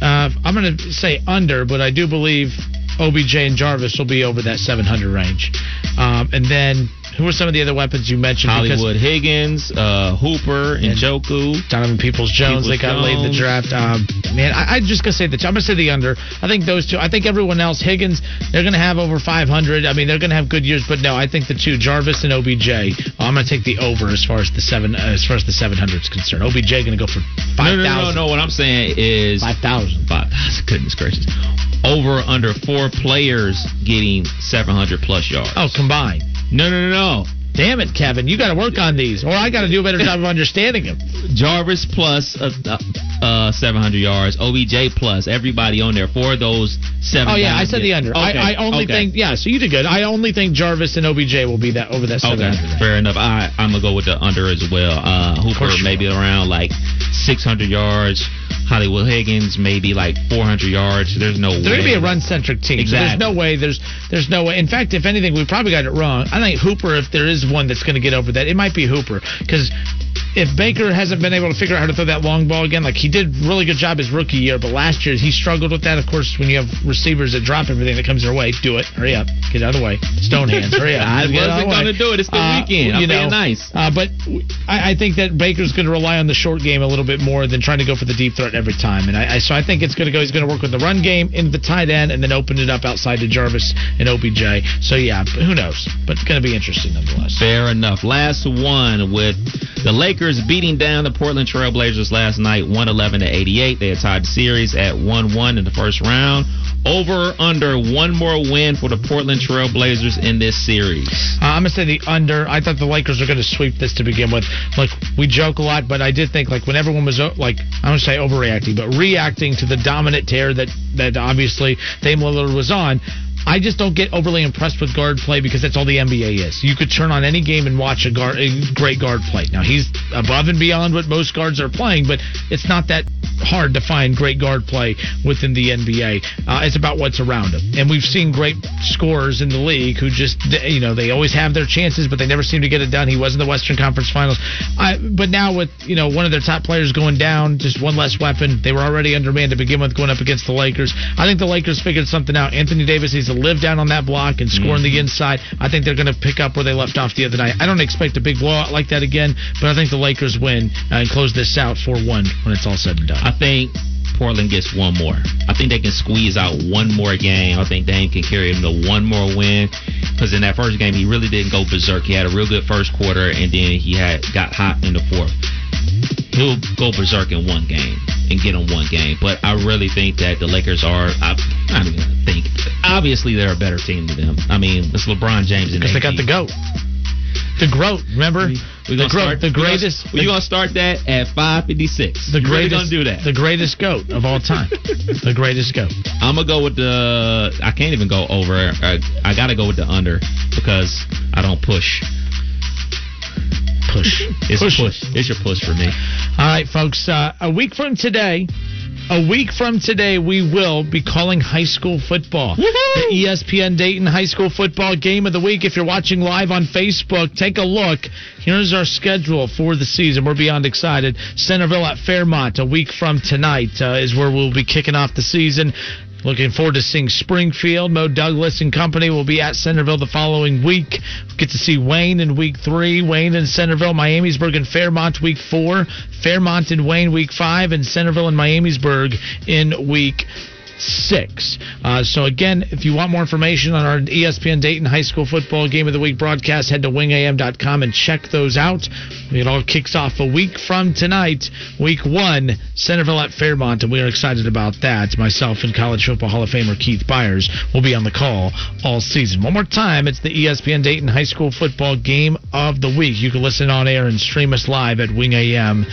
Uh, I'm going to say under, but I do believe OBJ and Jarvis will be over that 700 range. Um, and then who are some of the other weapons you mentioned? Because- Hollywood Higgins, uh, Hooper, and, Njoku. Donovan Peoples Jones. they got late in the draft. Um, man, I, I'm just gonna say the I'm gonna say the under. I think those two. I think everyone else. Higgins, they're gonna have over 500. I mean, they're gonna have good years, but no, I think the two Jarvis and OBJ. I'm gonna take the over as far as the seven uh, as far as the 700 is concerned. OBJ gonna go for No, five no, no, no. What I'm saying is 5,000. 5,000. Goodness gracious. Over under four players getting 700 plus yards. Oh, combined. No, no, no, no. Damn it, Kevin! You got to work on these, or I got to do a better job of understanding them. Jarvis plus uh, uh, uh 700 yards. OBJ plus everybody on there for those seven. Oh yeah, I said the under. Okay, I, I only okay. think yeah. So you did good. I only think Jarvis and OBJ will be that over that seven Okay, hundred. fair enough. I I'm gonna go with the under as well. Uh, Hooper you maybe around like 600 yards. Hollywood Higgins maybe like 400 yards. There's no They're way. going to be a run centric team. So there's no way. There's there's no way. In fact, if anything, we probably got it wrong. I think Hooper, if there is one that's going to get over that, it might be Hooper because. If Baker hasn't been able to figure out how to throw that long ball again, like he did really good job his rookie year, but last year he struggled with that. Of course, when you have receivers that drop everything that comes their way, do it. Hurry up, get out of the way. Stone hands, hurry up. I Get out of wasn't gonna do it. It's the Uh, weekend. You know, nice. uh, but I, I think that Baker's going to rely on the short game a little bit more than trying to go for the deep threat every time. And I, I so I think it's going to go. He's going to work with the run game into the tight end and then open it up outside to Jarvis and OBJ. So yeah, but who knows? But it's going to be interesting nonetheless. Fair enough. Last one with the Lakers beating down the Portland Trailblazers last night, 111 to 88. They had tied the series at 1-1 in the first round. Over under one more win for the Portland Trailblazers in this series. Uh, I'm gonna say the under. I thought the Lakers were gonna sweep this to begin with. Like we joke a lot, but I did think like when everyone was uh, like I don't say overreacting, but reacting to the dominant tear that that obviously Dame Lillard was on. I just don't get overly impressed with guard play because that's all the NBA is. You could turn on any game and watch a guard, a great guard play. Now he's above and beyond what most guards are playing, but it's not that hard to find great guard play within the NBA. Uh, it's about what's around him, and we've seen great scorers in the league who just you know they always have their chances, but they never seem to get it done. He was in the Western Conference Finals, I, but now with you know one of their top players going down, just one less weapon, they were already undermanned to begin with going up against the Lakers. I think the Lakers figured something out. Anthony Davis needs to live down on that block and score on the mm-hmm. inside. I think they're going to pick up where they left off the other night. I don't expect a big blowout like that again, but I think the Lakers win and close this out 4-1 when it's all said and done. I think Portland gets one more. I think they can squeeze out one more game. I think Dame can carry them to one more win. Because in that first game, he really didn't go berserk. He had a real good first quarter, and then he had got hot in the fourth. He'll go berserk in one game and get on one game. But I really think that the Lakers are. I, I don't even think. Obviously, they're a better team than them. I mean, it's LeBron James and Because they got the goat. The GROAT, remember? We're the GROAT, start, the greatest. We're gonna start that at five fifty six. the really greatest, gonna do that? The greatest goat of all time. the greatest goat. I'm gonna go with the. I can't even go over. I, I gotta go with the under because I don't push. Push. It's Push. a push. It's your push for me. All right, folks. Uh, a week from today, a week from today, we will be calling high school football. The ESPN Dayton High School Football Game of the Week. If you're watching live on Facebook, take a look. Here's our schedule for the season. We're beyond excited. Centerville at Fairmont a week from tonight uh, is where we'll be kicking off the season. Looking forward to seeing Springfield. Mo Douglas and company will be at Centerville the following week. Get to see Wayne in week three, Wayne and Centerville, Miamisburg and Fairmont week four, Fairmont and Wayne week five, and Centerville and Miamisburg in week six. Uh, so again, if you want more information on our ESPN Dayton High School Football Game of the Week broadcast, head to wingam.com and check those out. It all kicks off a week from tonight, week one, Centerville at Fairmont, and we are excited about that. Myself and College Football Hall of Famer Keith Byars will be on the call all season. One more time, it's the ESPN Dayton High School Football Game of the Week. You can listen on air and stream us live at wingam.com.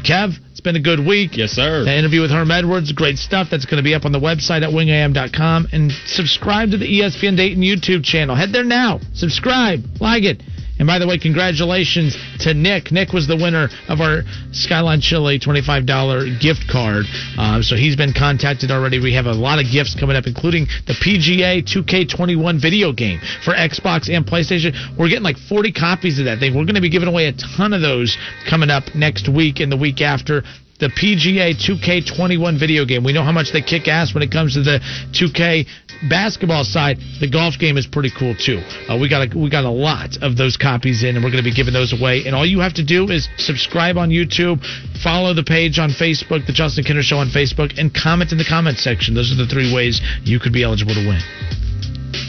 Kev, it's been a good week. Yes, sir. The interview with Herm Edwards, great stuff. That's going to be up on the website at wingam.com. And subscribe to the ESPN Dayton YouTube channel. Head there now. Subscribe. Like it. And by the way, congratulations to Nick. Nick was the winner of our Skyline Chili $25 gift card. Uh, so he's been contacted already. We have a lot of gifts coming up, including the PGA 2K21 video game for Xbox and PlayStation. We're getting like 40 copies of that thing. We're going to be giving away a ton of those coming up next week and the week after the PGA 2K21 video game. We know how much they kick ass when it comes to the 2K basketball side. The golf game is pretty cool too. Uh, we got a, we got a lot of those copies in, and we're going to be giving those away. And all you have to do is subscribe on YouTube, follow the page on Facebook, the Justin Kinner Show on Facebook, and comment in the comment section. Those are the three ways you could be eligible to win.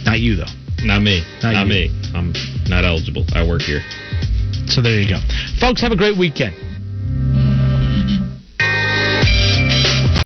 Not you though. Not me. Not Not, me. I'm not eligible. I work here. So there you go, folks. Have a great weekend.